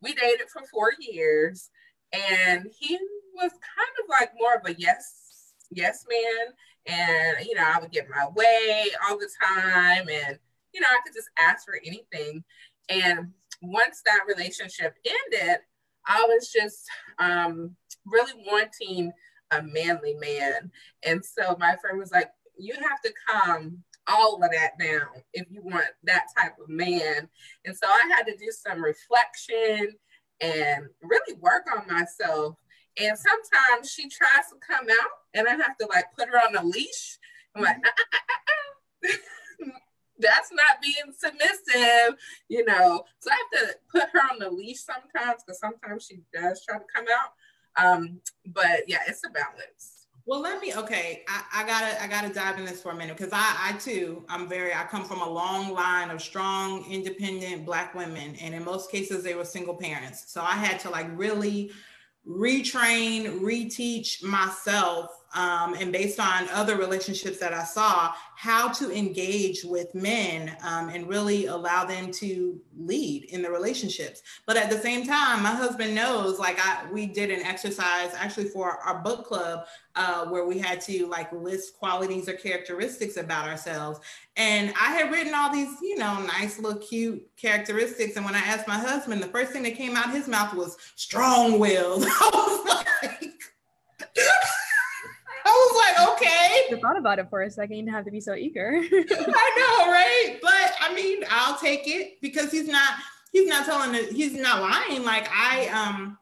we dated for four years and he was kind of like more of a yes, yes man. And, you know, I would get my way all the time and, you know, I could just ask for anything. And once that relationship ended, I was just um, really wanting a manly man. And so my friend was like, you have to calm all of that down if you want that type of man. And so I had to do some reflection and really work on myself. And sometimes she tries to come out and I have to like put her on a leash. I'm like, ah, ah, ah, that's not being submissive, you know. So I have to put her on the leash sometimes because sometimes she does try to come out. Um, but yeah, it's a balance.
Well, let me okay. I, I gotta I gotta dive in this for a minute because I I too I'm very I come from a long line of strong independent black women, and in most cases they were single parents. So I had to like really retrain, reteach myself um, and based on other relationships that I saw, how to engage with men um, and really allow them to lead in the relationships. But at the same time, my husband knows, like I, we did an exercise actually for our book club uh, where we had to like list qualities or characteristics about ourselves. And I had written all these, you know, nice little cute characteristics. And when I asked my husband, the first thing that came out of his mouth was strong-willed. I was like, I was like, okay.
I thought about it for a second. You didn't have to be so eager.
I know, right? But I mean, I'll take it because he's not he's not telling he's not lying. Like I um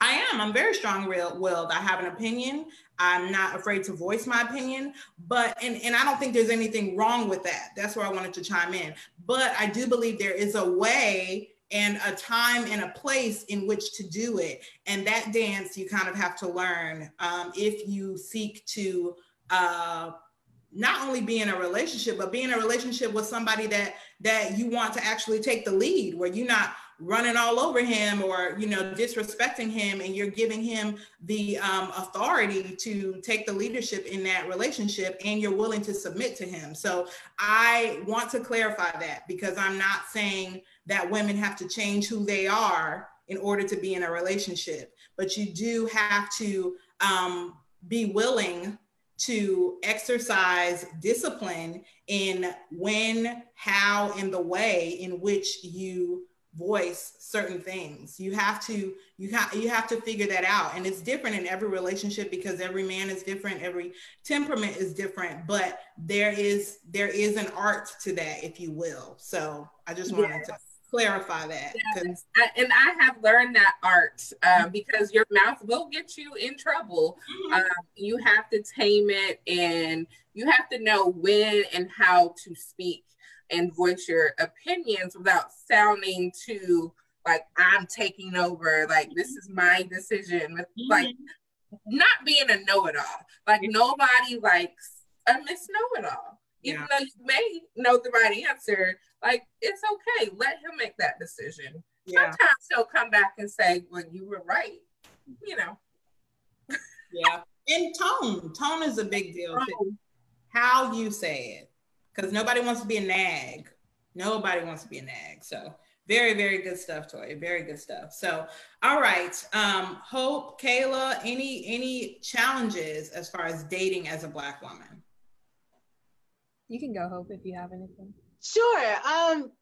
I am. I'm very strong willed. I have an opinion. I'm not afraid to voice my opinion, but and, and I don't think there's anything wrong with that. That's where I wanted to chime in. But I do believe there is a way and a time and a place in which to do it. And that dance you kind of have to learn um, if you seek to uh, not only be in a relationship, but be in a relationship with somebody that that you want to actually take the lead, where you're not running all over him or you know disrespecting him and you're giving him the um, authority to take the leadership in that relationship and you're willing to submit to him so i want to clarify that because i'm not saying that women have to change who they are in order to be in a relationship. But you do have to um, be willing to exercise discipline in when, how, and the way in which you voice certain things you have to you have you have to figure that out and it's different in every relationship because every man is different every temperament is different but there is there is an art to that if you will so i just wanted yes. to clarify that.
Yes. I, and I have learned that art um, because your mouth will get you in trouble. Mm-hmm. Um, you have to tame it and you have to know when and how to speak and voice your opinions without sounding too like I'm taking over, like this is my decision. Mm-hmm. Like not being a know-it-all. Like nobody likes a miss know-it-all. Even yeah. though you may know the right answer, like it's okay. Let him make that decision. Yeah. Sometimes he'll come back and say, "Well, you were right." You know.
yeah, and tone. Tone is a big deal. Too. How you say it, because nobody wants to be a nag. Nobody wants to be a nag. So very, very good stuff, Toy. Very good stuff. So, all right. Um, Hope, Kayla, any any challenges as far as dating as a black woman?
You can go, Hope, if you have anything.
Sure. Um,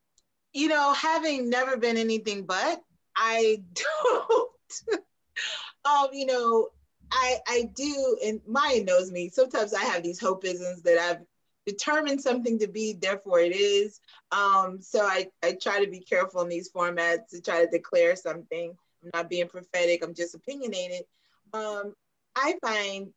you know, having never been anything but, I don't. um, you know, I I do, and Maya knows me. Sometimes I have these hopeisms that I've determined something to be, therefore it is. Um, so I I try to be careful in these formats to try to declare something. I'm not being prophetic. I'm just opinionated. Um, I find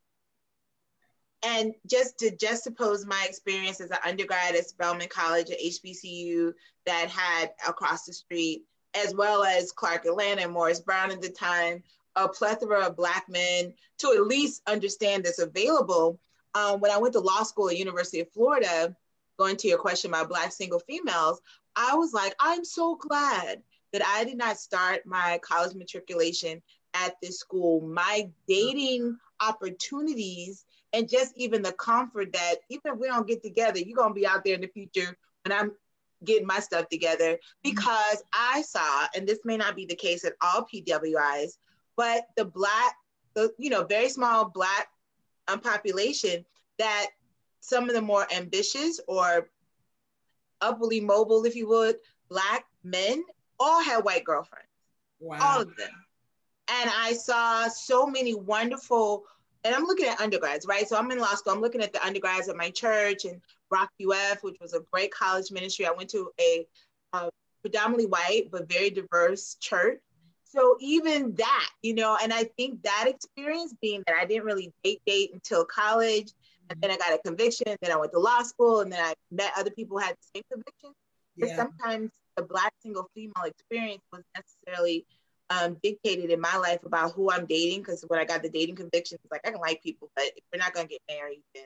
and just to just juxtapose my experience as an undergrad at Spelman College at HBCU that had across the street, as well as Clark Atlanta and Morris Brown at the time, a plethora of Black men to at least understand that's available. Um, when I went to law school at University of Florida, going to your question about Black single females, I was like, I'm so glad that I did not start my college matriculation at this school. My dating opportunities and just even the comfort that even if we don't get together, you're gonna be out there in the future when I'm getting my stuff together mm-hmm. because I saw, and this may not be the case at all PWIs, but the black, the you know, very small black um, population that some of the more ambitious or upwardly mobile, if you would, black men all had white girlfriends. Wow. All of them. And I saw so many wonderful and I'm looking at undergrads, right? So I'm in law school. I'm looking at the undergrads at my church and Rock UF, which was a great college ministry. I went to a uh, predominantly white but very diverse church. So even that, you know, and I think that experience being that I didn't really date date until college, and then I got a conviction, then I went to law school, and then I met other people who had the same conviction. Yeah. sometimes the black single female experience was necessarily um, dictated in my life about who I'm dating. Because when I got the dating conviction, it's like I can like people, but if we're not gonna get married, then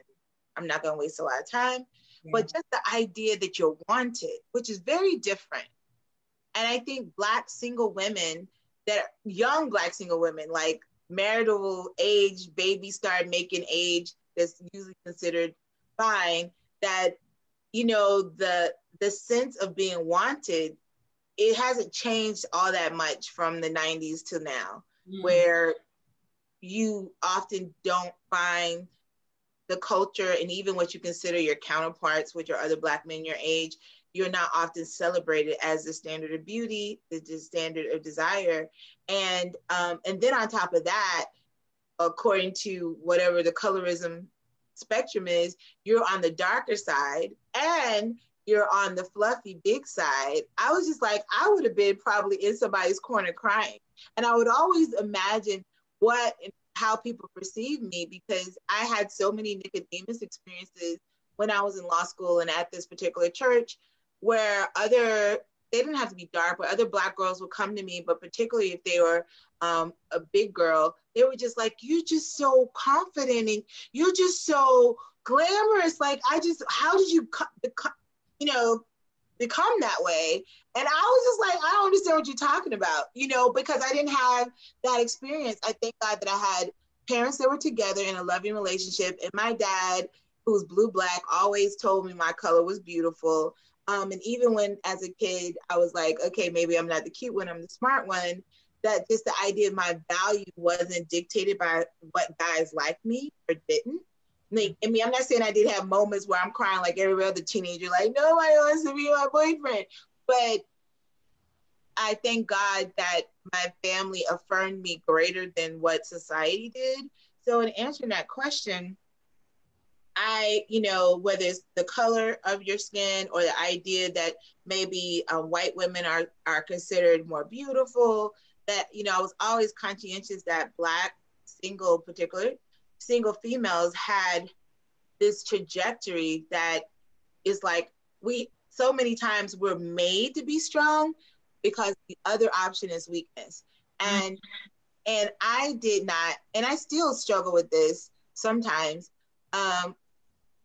I'm not gonna waste a lot of time. Yeah. But just the idea that you're wanted, which is very different. And I think black single women that young black single women, like marital age, baby start making age that's usually considered fine, that you know the the sense of being wanted, it hasn't changed all that much from the 90s to now, mm. where you often don't find the culture and even what you consider your counterparts, which are other black men your age, you're not often celebrated as the standard of beauty, the, the standard of desire, and um, and then on top of that, according to whatever the colorism spectrum is, you're on the darker side and you're on the fluffy big side. I was just like, I would have been probably in somebody's corner crying, and I would always imagine what how people perceive me because I had so many Nicodemus experiences when I was in law school and at this particular church where other they didn't have to be dark, but other black girls would come to me, but particularly if they were um, a big girl, they were just like, "You're just so confident and you're just so glamorous." Like, I just, how did you, you know, become that way? And I was just like, I don't understand what you're talking about, you know, because I didn't have that experience. I thank God that I had parents that were together in a loving relationship, and my dad, who's blue black, always told me my color was beautiful. Um, and even when as a kid, I was like, okay, maybe I'm not the cute one, I'm the smart one. That just the idea of my value wasn't dictated by what guys like me or didn't. Like, I mean, I'm not saying I did have moments where I'm crying like every other teenager, like nobody wants to be my boyfriend. But I thank God that my family affirmed me greater than what society did. So, in answering that question, I, you know, whether it's the color of your skin or the idea that maybe uh, white women are, are considered more beautiful, that, you know, I was always conscientious that Black, single, particular, single females had this trajectory that is like, we, so many times we're made to be strong because the other option is weakness. And, and I did not, and I still struggle with this sometimes. Um,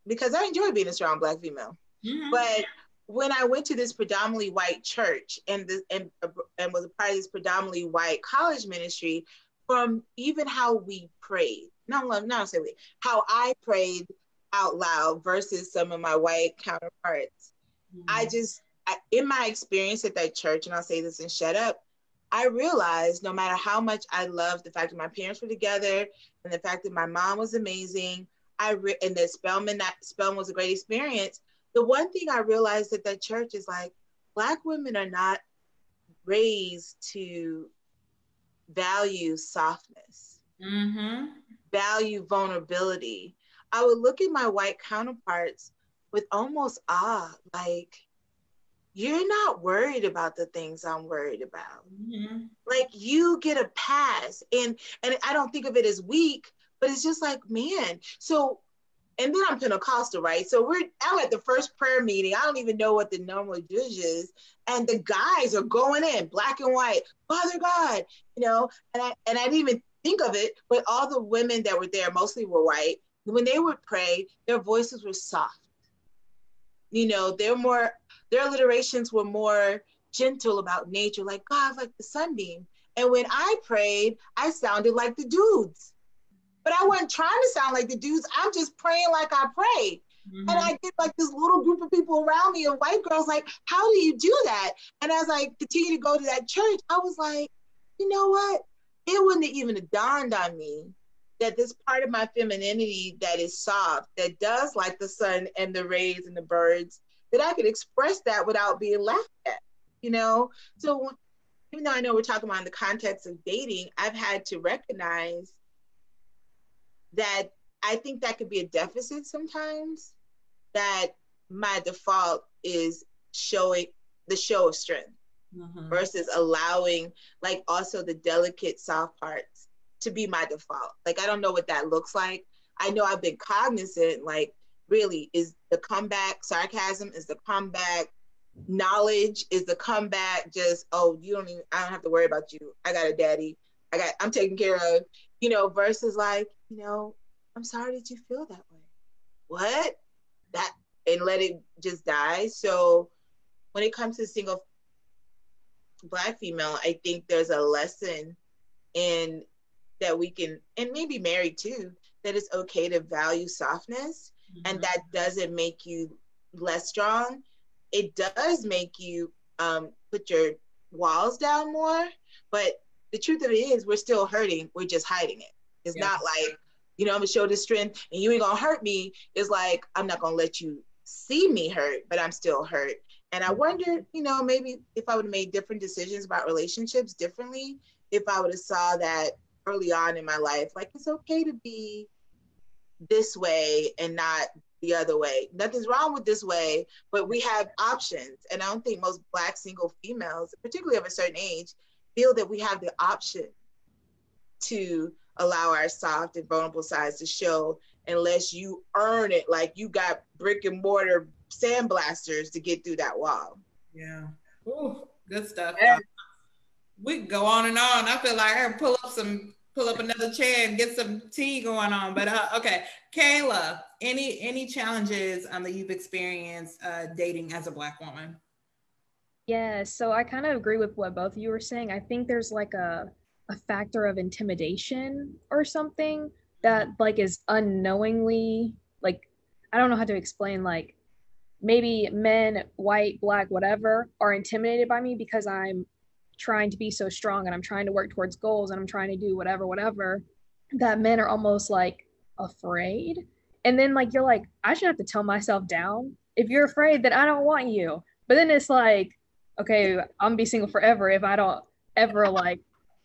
because I enjoy being a strong black female. Mm-hmm. But when I went to this predominantly white church and this and, and was a part of this predominantly white college ministry, from even how we prayed, not not say we, how I prayed out loud versus some of my white counterparts, mm-hmm. I just I, in my experience at that church, and I'll say this and shut up. I realized no matter how much I loved the fact that my parents were together and the fact that my mom was amazing, I re- and that Spelman that Spelman was a great experience. The one thing I realized at that church is like black women are not raised to value softness, mm-hmm. value vulnerability. I would look at my white counterparts with almost awe, like you're not worried about the things I'm worried about. Mm-hmm. Like you get a pass, and and I don't think of it as weak. But it's just like, man. So, and then I'm Pentecostal, right? So we're I'm at the first prayer meeting. I don't even know what the normal judge is, and the guys are going in, black and white, Father God, you know. And I and I didn't even think of it, but all the women that were there mostly were white. When they would pray, their voices were soft. You know, they're more their alliterations were more gentle about nature, like God, like the sunbeam. And when I prayed, I sounded like the dudes but I wasn't trying to sound like the dudes. I'm just praying like I pray. Mm-hmm. And I get like this little group of people around me and white girls like, how do you do that? And as I continue to go to that church, I was like, you know what? It wouldn't have even dawned on me that this part of my femininity that is soft, that does like the sun and the rays and the birds, that I could express that without being laughed at, you know? So even though I know we're talking about in the context of dating, I've had to recognize that I think that could be a deficit sometimes. That my default is showing the show of strength mm-hmm. versus allowing like also the delicate soft parts to be my default. Like I don't know what that looks like. I know I've been cognizant like really is the comeback sarcasm is the comeback knowledge is the comeback just oh you don't even I don't have to worry about you. I got a daddy. I got I'm taken care of, you know, versus like, you know, I'm sorry that you feel that way. What? That and let it just die. So when it comes to single black female, I think there's a lesson in that we can, and maybe married too, that it's okay to value softness mm-hmm. and that doesn't make you less strong. It does make you um, put your walls down more, but the truth of it is we're still hurting. We're just hiding it. It's yes. not like, you know, I'm gonna show this strength and you ain't gonna hurt me. It's like, I'm not gonna let you see me hurt, but I'm still hurt. And I wonder, you know, maybe if I would have made different decisions about relationships differently, if I would have saw that early on in my life, like it's okay to be this way and not the other way. Nothing's wrong with this way, but we have options. And I don't think most Black single females, particularly of a certain age, feel that we have the option to allow our soft and vulnerable sides to show unless you earn it like you got brick and mortar sandblasters to get through that wall.
Yeah. Ooh, good stuff. Yeah. We can go on and on. I feel like I pull up some pull up another chair and get some tea going on. But uh, okay, Kayla, any any challenges um, that you've experienced uh, dating as a black woman?
Yeah, so I kind of agree with what both of you were saying. I think there's like a a factor of intimidation or something that like is unknowingly like I don't know how to explain like maybe men, white, black, whatever, are intimidated by me because I'm trying to be so strong and I'm trying to work towards goals and I'm trying to do whatever, whatever, that men are almost like afraid. And then like you're like, I should have to tell myself down. If you're afraid that I don't want you. But then it's like, okay, I'm gonna be single forever if I don't ever like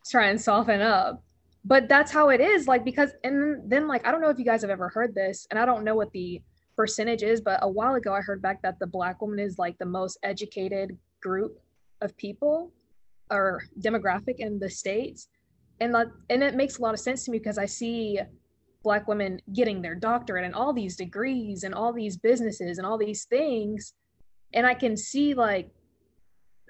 try and soften up. But that's how it is, like because and then like I don't know if you guys have ever heard this, and I don't know what the percentage is, but a while ago I heard back that the black woman is like the most educated group of people or demographic in the states and that and it makes a lot of sense to me because i see black women getting their doctorate and all these degrees and all these businesses and all these things and i can see like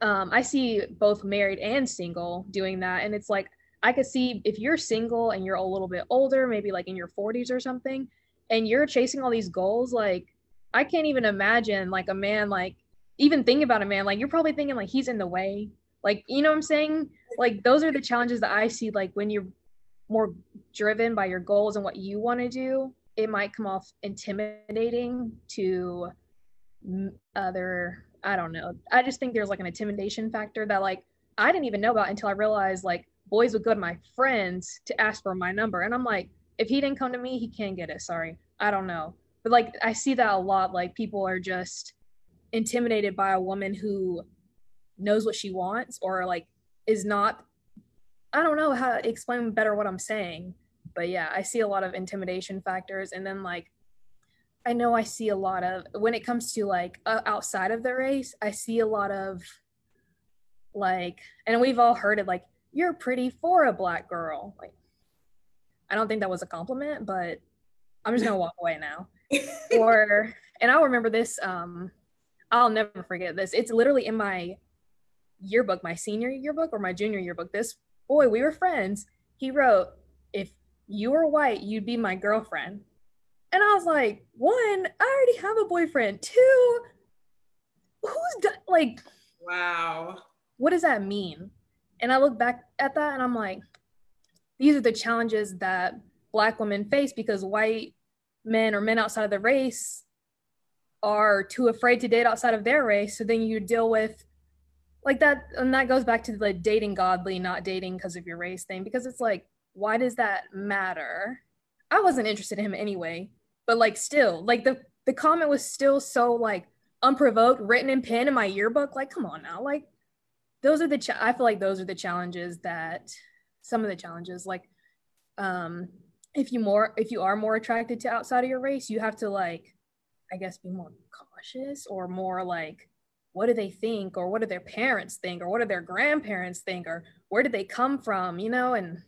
um, i see both married and single doing that and it's like i could see if you're single and you're a little bit older maybe like in your 40s or something and you're chasing all these goals like i can't even imagine like a man like even thinking about a man like you're probably thinking like he's in the way like, you know what I'm saying? Like those are the challenges that I see like when you're more driven by your goals and what you want to do, it might come off intimidating to other I don't know. I just think there's like an intimidation factor that like I didn't even know about until I realized like boys would go to my friends to ask for my number. And I'm like, if he didn't come to me, he can't get it. Sorry. I don't know. But like I see that a lot. Like people are just intimidated by a woman who knows what she wants or like is not I don't know how to explain better what I'm saying. But yeah, I see a lot of intimidation factors and then like I know I see a lot of when it comes to like uh, outside of the race, I see a lot of like and we've all heard it like you're pretty for a black girl. Like I don't think that was a compliment, but I'm just to walk away now. or and I'll remember this um I'll never forget this. It's literally in my yearbook, my senior yearbook or my junior yearbook, this boy, we were friends. He wrote, If you were white, you'd be my girlfriend. And I was like, one, I already have a boyfriend. Two, who's do- like,
wow.
What does that mean? And I look back at that and I'm like, these are the challenges that Black women face because white men or men outside of the race are too afraid to date outside of their race. So then you deal with like that and that goes back to the dating godly not dating because of your race thing because it's like why does that matter i wasn't interested in him anyway but like still like the the comment was still so like unprovoked written in pen in my yearbook like come on now like those are the i feel like those are the challenges that some of the challenges like um if you more if you are more attracted to outside of your race you have to like i guess be more cautious or more like what do they think or what do their parents think or what do their grandparents think or where did they come from you know and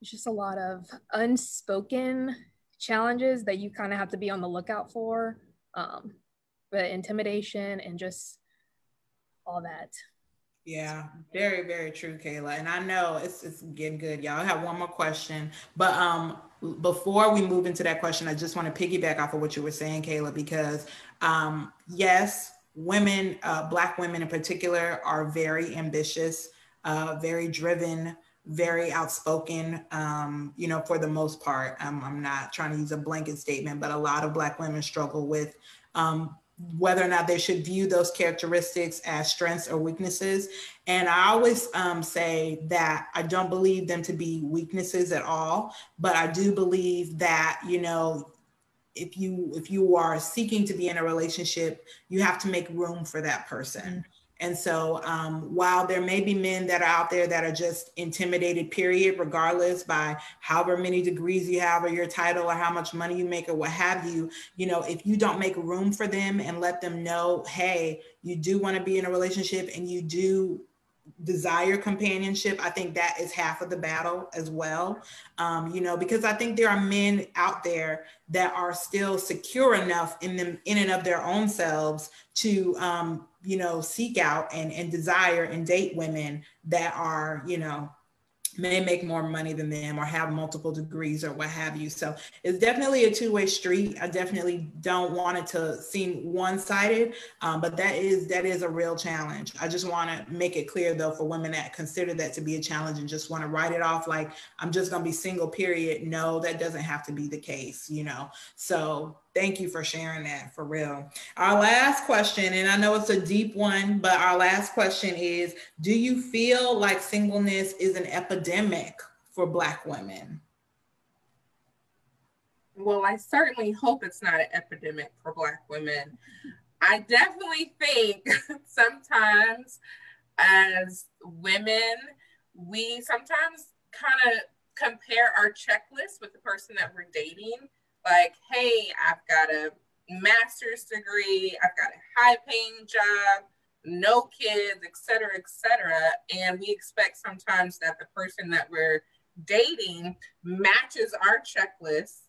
it's just a lot of unspoken challenges that you kind of have to be on the lookout for um, but intimidation and just all that
yeah, very, very true, Kayla. And I know it's it's getting good. Y'all I have one more question. But um before we move into that question, I just want to piggyback off of what you were saying, Kayla, because um yes, women, uh, Black women in particular, are very ambitious, uh, very driven, very outspoken, um, you know, for the most part. Um, I'm not trying to use a blanket statement, but a lot of Black women struggle with um, whether or not they should view those characteristics as strengths or weaknesses. And I always um, say that I don't believe them to be weaknesses at all, but I do believe that, you know, if you if you are seeking to be in a relationship, you have to make room for that person. And so, um, while there may be men that are out there that are just intimidated, period, regardless by however many degrees you have or your title or how much money you make or what have you, you know, if you don't make room for them and let them know, hey, you do want to be in a relationship and you do desire companionship i think that is half of the battle as well. Um, you know because i think there are men out there that are still secure enough in them in and of their own selves to um, you know seek out and and desire and date women that are you know may make more money than them or have multiple degrees or what have you. So it's definitely a two-way street. I definitely don't want it to seem one-sided, um, but that is that is a real challenge. I just want to make it clear though for women that consider that to be a challenge and just want to write it off like I'm just gonna be single. Period. No, that doesn't have to be the case. You know. So Thank you for sharing that for real. Our last question, and I know it's a deep one, but our last question is Do you feel like singleness is an epidemic for Black women?
Well, I certainly hope it's not an epidemic for Black women. I definitely think sometimes as women, we sometimes kind of compare our checklist with the person that we're dating like, hey, I've got a master's degree, I've got a high paying job, no kids, et cetera, et cetera. And we expect sometimes that the person that we're dating matches our checklist.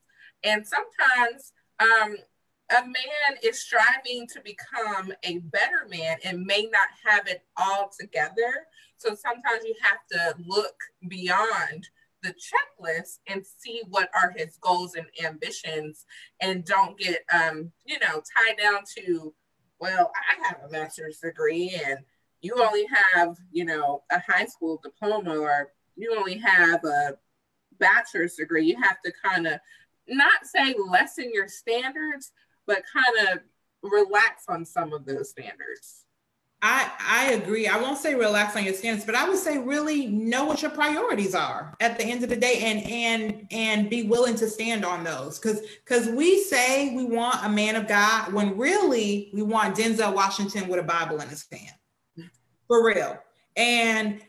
And sometimes um, a man is striving to become a better man and may not have it all together. So sometimes you have to look beyond the checklist and see what are his goals and ambitions and don't get um you know tied down to well i have a master's degree and you only have you know a high school diploma or you only have a bachelor's degree. You have to kind of not say lessen your standards but kind of relax on some of those standards
I I agree. I won't say relax on your stance, but I would say really know what your priorities are at the end of the day and and and be willing to stand on those. Cause because we say we want a man of God when really we want Denzel Washington with a Bible in his hand. For real. And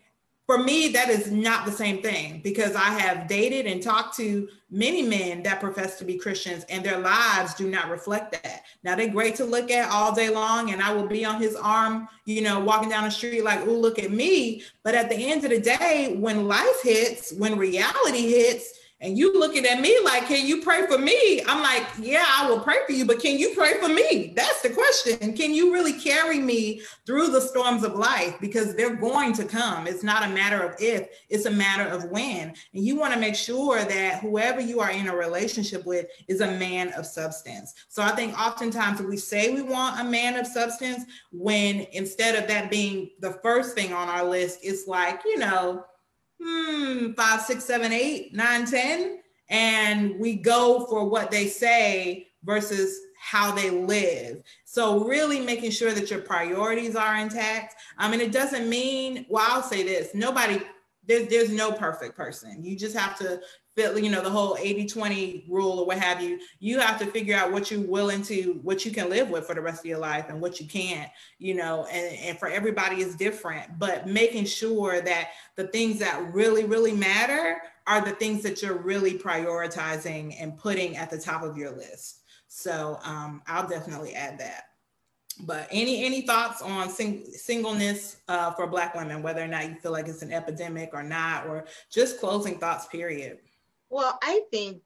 for me, that is not the same thing because I have dated and talked to many men that profess to be Christians and their lives do not reflect that. Now they're great to look at all day long, and I will be on his arm, you know, walking down the street like, oh, look at me. But at the end of the day, when life hits, when reality hits, and you looking at me like, can you pray for me? I'm like, yeah, I will pray for you, but can you pray for me? That's the question. Can you really carry me through the storms of life? Because they're going to come. It's not a matter of if, it's a matter of when. And you want to make sure that whoever you are in a relationship with is a man of substance. So I think oftentimes we say we want a man of substance when instead of that being the first thing on our list, it's like, you know, hmm, five, six, seven, eight, nine, ten, and we go for what they say versus how they live. So really making sure that your priorities are intact. I mean, it doesn't mean, well, I'll say this, nobody, there's, there's no perfect person. You just have to you know the whole 80 20 rule or what have you you have to figure out what you're willing to what you can live with for the rest of your life and what you can't you know and, and for everybody is different but making sure that the things that really really matter are the things that you're really prioritizing and putting at the top of your list. So um, i'll definitely add that. But any any thoughts on sing, singleness uh, for black women whether or not you feel like it's an epidemic or not or just closing thoughts period
well, I think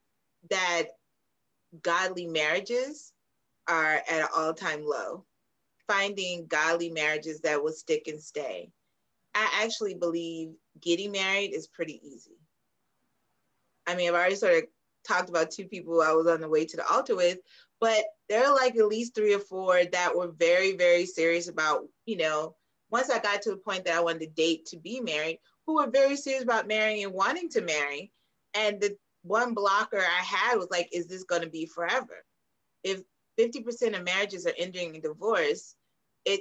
that godly marriages are at an all time low. Finding godly marriages that will stick and stay. I actually believe getting married is pretty easy. I mean, I've already sort of talked about two people I was on the way to the altar with, but there are like at least three or four that were very, very serious about, you know, once I got to the point that I wanted to date to be married, who who were very serious about marrying and wanting to marry. And the one blocker I had was like, is this going to be forever? If 50% of marriages are ending in divorce, it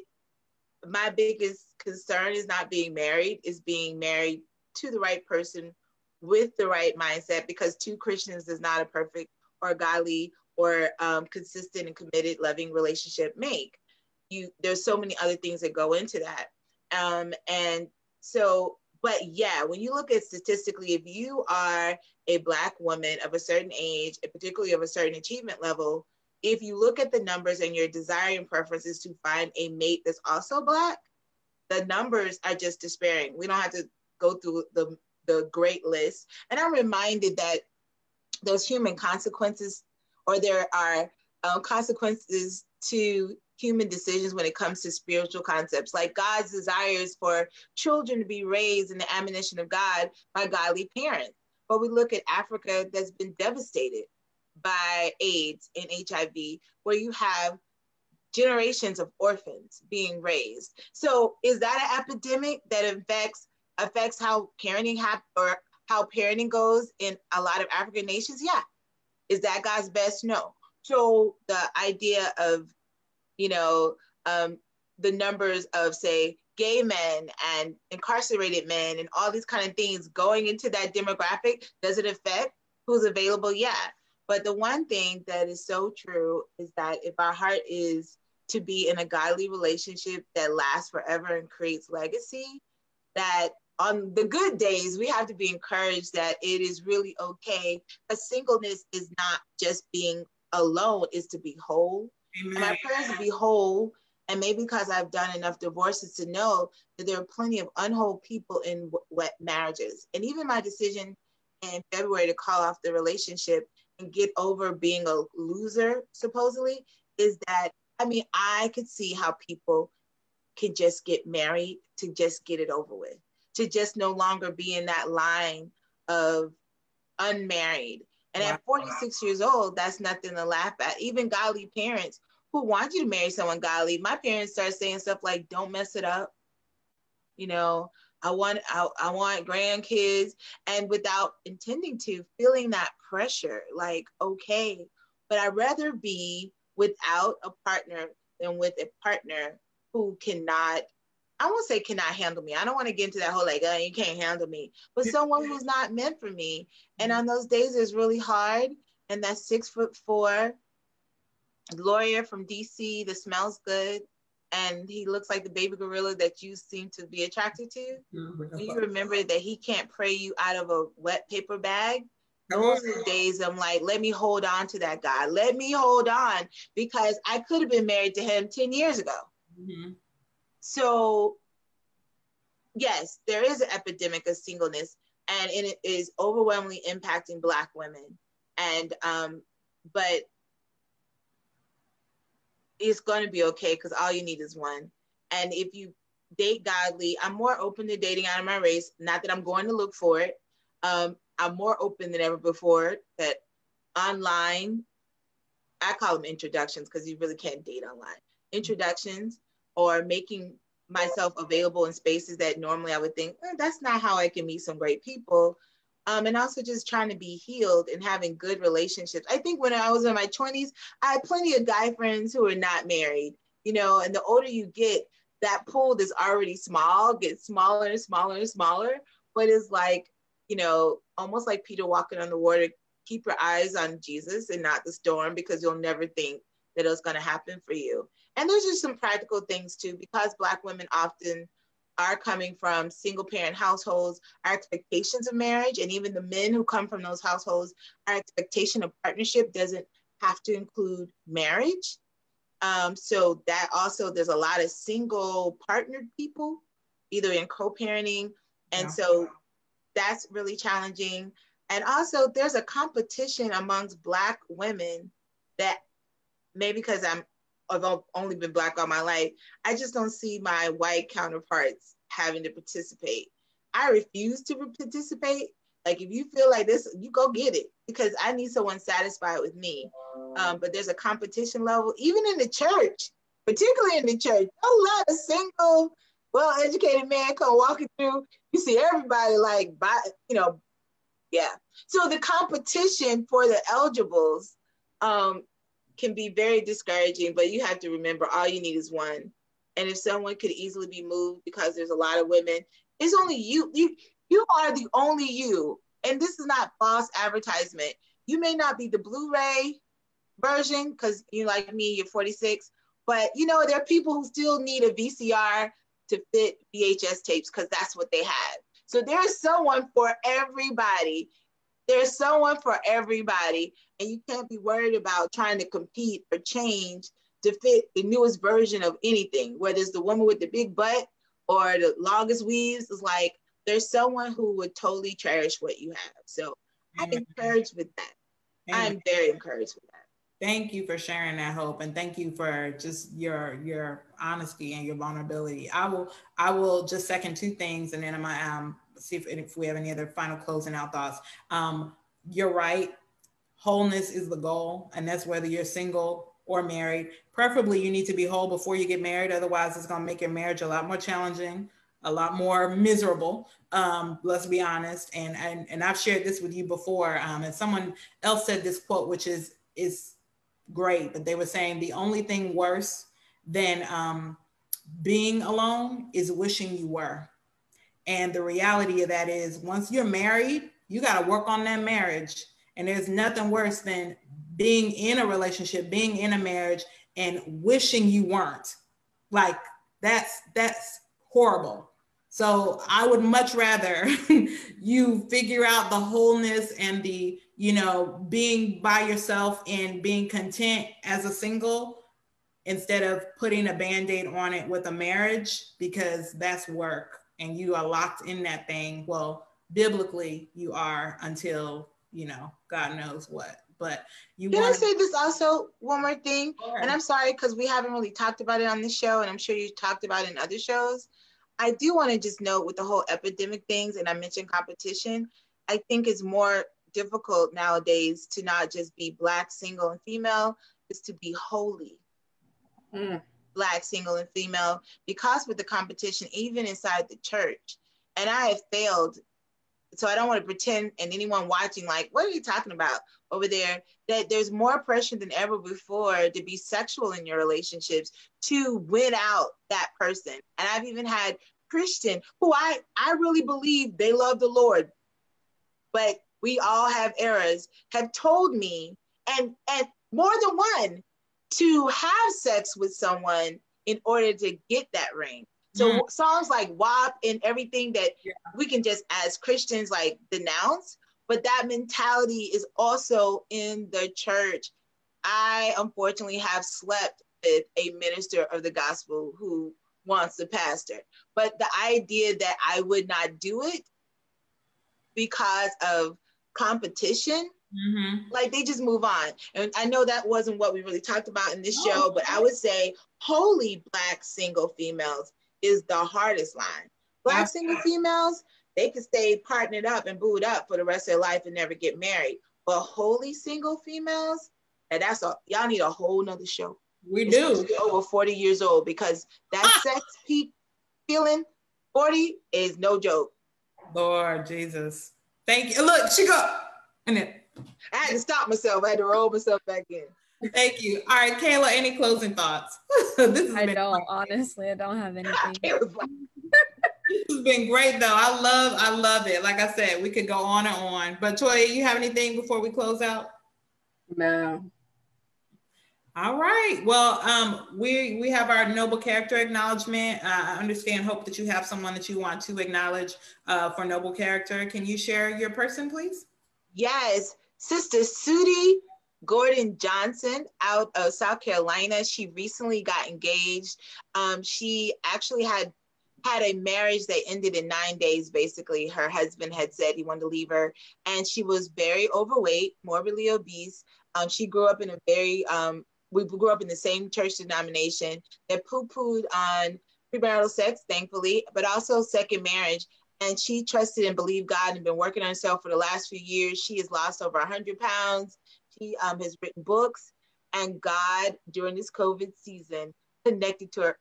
my biggest concern is not being married, is being married to the right person with the right mindset because two Christians is not a perfect or godly or um, consistent and committed loving relationship make. You there's so many other things that go into that. Um, and so, but yeah, when you look at statistically, if you are a black woman of a certain age, and particularly of a certain achievement level, if you look at the numbers and your desire and preference is to find a mate that's also black, the numbers are just despairing. We don't have to go through the the great list. And I'm reminded that there's human consequences, or there are um, consequences to human decisions when it comes to spiritual concepts. Like God's desires for children to be raised in the admonition of God by godly parents. But we look at Africa that's been devastated by AIDS and HIV, where you have generations of orphans being raised. So is that an epidemic that affects affects how parenting hap- or how parenting goes in a lot of African nations? Yeah. Is that God's best? No. So the idea of, you know, um, the numbers of say gay men and incarcerated men and all these kind of things going into that demographic, does it affect who's available? Yeah. But the one thing that is so true is that if our heart is to be in a godly relationship that lasts forever and creates legacy, that on the good days, we have to be encouraged that it is really okay. A singleness is not just being alone, is to be whole. Amen. My prayers be whole. And maybe because I've done enough divorces to know that there are plenty of unwhole people in wet marriages. And even my decision in February to call off the relationship and get over being a loser, supposedly, is that I mean, I could see how people can just get married to just get it over with to just no longer be in that line of unmarried. And wow. at 46 years old, that's nothing to laugh at. Even godly parents who want you to marry someone godly, my parents start saying stuff like, don't mess it up. You know, I want I, I want grandkids and without intending to, feeling that pressure, like, okay, but I'd rather be without a partner than with a partner who cannot I won't say cannot handle me. I don't want to get into that whole like, oh, you can't handle me, but someone who's not meant for me. And on those days, it's really hard. And that six foot four lawyer from DC that smells good, and he looks like the baby gorilla that you seem to be attracted to. Mm-hmm. You remember that he can't pray you out of a wet paper bag. Those are days I'm like, let me hold on to that guy. Let me hold on because I could have been married to him 10 years ago. Mm-hmm. So, yes, there is an epidemic of singleness, and it is overwhelmingly impacting Black women. And, um, but it's going to be okay because all you need is one. And if you date godly, I'm more open to dating out of my race. Not that I'm going to look for it. Um, I'm more open than ever before that online, I call them introductions because you really can't date online. Introductions or making myself available in spaces that normally I would think eh, that's not how I can meet some great people. Um, and also just trying to be healed and having good relationships. I think when I was in my 20s, I had plenty of guy friends who were not married, you know, and the older you get, that pool that's already small gets smaller and smaller and smaller. But it's like, you know, almost like Peter walking on the water, keep your eyes on Jesus and not the storm because you'll never think that it's going to happen for you. And there's just some practical things too, because Black women often are coming from single parent households, our expectations of marriage, and even the men who come from those households, our expectation of partnership doesn't have to include marriage. Um, so that also, there's a lot of single partnered people, either in co-parenting. And yeah. so that's really challenging. And also there's a competition amongst Black women that maybe because I'm I've only been black all my life, I just don't see my white counterparts having to participate. I refuse to participate. Like if you feel like this, you go get it because I need someone satisfied with me. Um, but there's a competition level, even in the church, particularly in the church. A lot of single well-educated man come walking through, you see everybody like, by, you know, yeah. So the competition for the eligibles um, can be very discouraging, but you have to remember all you need is one. And if someone could easily be moved because there's a lot of women, it's only you. You you are the only you. And this is not false advertisement. You may not be the Blu-ray version because you like me, you're 46, but you know there are people who still need a VCR to fit VHS tapes because that's what they have. So there's someone for everybody. There's someone for everybody, and you can't be worried about trying to compete or change to fit the newest version of anything, whether it's the woman with the big butt or the longest weaves. It's like there's someone who would totally cherish what you have. So I'm encouraged with that. I'm very encouraged with that.
Thank you for sharing that hope and thank you for just your your honesty and your vulnerability. I will I will just second two things and then I'm um, see if, if we have any other final closing out thoughts. Um, you're right. Wholeness is the goal, and that's whether you're single or married. Preferably, you need to be whole before you get married. Otherwise, it's going to make your marriage a lot more challenging, a lot more miserable. Um, let's be honest. And, and and I've shared this with you before. Um, and someone else said this quote, which is is great, but they were saying the only thing worse than um, being alone is wishing you were. And the reality of that is, once you're married, you got to work on that marriage. And there's nothing worse than being in a relationship, being in a marriage, and wishing you weren't. Like that's that's horrible. So I would much rather you figure out the wholeness and the, you know, being by yourself and being content as a single instead of putting a band-aid on it with a marriage because that's work and you are locked in that thing. Well, biblically you are until, you know, God knows what. But you
Can wanna... I say this also one more thing? And I'm sorry because we haven't really talked about it on this show and I'm sure you talked about it in other shows I do want to just note with the whole epidemic things, and I mentioned competition, I think it's more difficult nowadays to not just be black, single, and female, is to be holy. Mm. Black, single, and female, because with the competition, even inside the church, and I have failed so I don't want to pretend and anyone watching like, what are you talking about over there? That there's more pressure than ever before to be sexual in your relationships to win out that person. And I've even had Christian who I I really believe they love the Lord, but we all have errors. Have told me and and more than one to have sex with someone in order to get that ring. So mm. songs like WAP and everything that yeah. we can just as Christians like denounce, but that mentality is also in the church. I unfortunately have slept with a minister of the gospel who wants a pastor. But the idea that I would not do it because of competition, mm-hmm. like they just move on. And I know that wasn't what we really talked about in this show, but I would say holy black single females is the hardest line. Black single females, they can stay partnered up and booed up for the rest of their life and never get married. But holy single females, and that's a y'all need a whole nother show.
We do
over 40 years old because that ah! sex peak feeling 40 is no joke.
Lord Jesus. Thank you. Look, she go. And then
I had to stop myself. I had to roll myself back in.
Thank you. All right, Kayla, any closing thoughts?
this I don't, fun. honestly, I don't have anything.
this has been great though. I love, I love it. Like I said, we could go on and on. But Toya, you have anything before we close out?
No.
All right. Well, um, we we have our noble character acknowledgement. Uh, I understand. Hope that you have someone that you want to acknowledge uh, for noble character. Can you share your person, please?
Yes, Sister Sudi Gordon Johnson out of South Carolina. She recently got engaged. Um, she actually had had a marriage that ended in nine days. Basically, her husband had said he wanted to leave her, and she was very overweight, morbidly obese. Um, she grew up in a very um, we grew up in the same church denomination that poo-pooed on premarital sex, thankfully, but also second marriage. And she trusted and believed God and been working on herself for the last few years. She has lost over 100 pounds. She um, has written books, and God during this COVID season connected to her,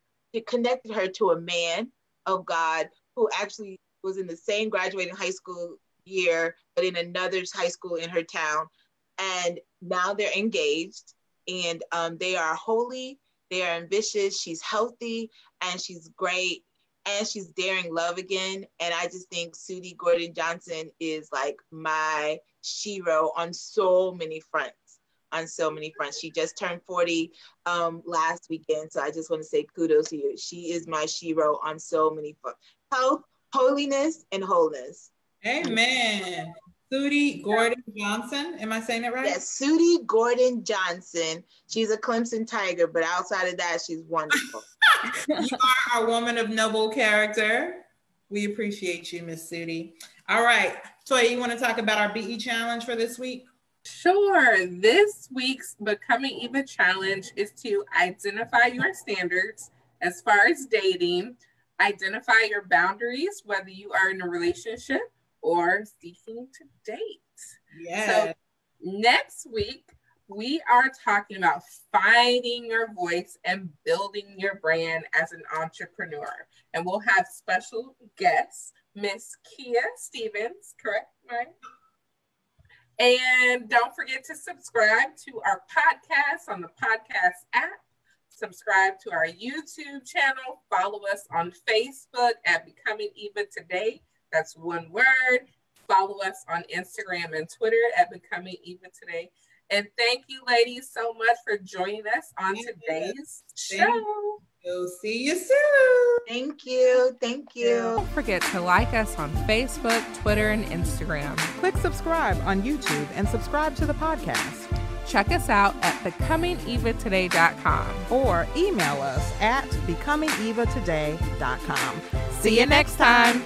connected her to a man of God who actually was in the same graduating high school year, but in another high school in her town. And now they're engaged and um, they are holy, they are ambitious, she's healthy, and she's great. And she's daring love again. And I just think Sudi Gordon Johnson is like my shero on so many fronts on so many fronts. She just turned 40 um, last weekend. So I just want to say kudos to you. She is my shero on so many fronts. Health, holiness, and wholeness.
Amen. Sudi Gordon Johnson. Am I saying it right?
Yes, Sudi Gordon Johnson. She's a Clemson Tiger, but outside of that, she's wonderful.
you are a woman of noble character. We appreciate you, Miss Sudi. All right. Toya, you want to talk about our BE challenge for this week?
Sure. This week's Becoming Eva challenge is to identify your standards as far as dating, identify your boundaries, whether you are in a relationship or seeking to date.
Yeah.
So next week, we are talking about finding your voice and building your brand as an entrepreneur. And we'll have special guests, Miss Kia Stevens, correct, right? And don't forget to subscribe to our podcast on the podcast app. Subscribe to our YouTube channel. Follow us on Facebook at Becoming Eva Today. That's one word. Follow us on Instagram and Twitter at Becoming Eva Today. And thank you, ladies, so much for joining us on today's show.
We'll see you soon.
Thank you. Thank you.
Don't forget to like us on Facebook, Twitter, and Instagram.
Click subscribe on YouTube and subscribe to the podcast.
Check us out at becomingevatoday.com
or email us at becomingevatoday.com.
See you next time.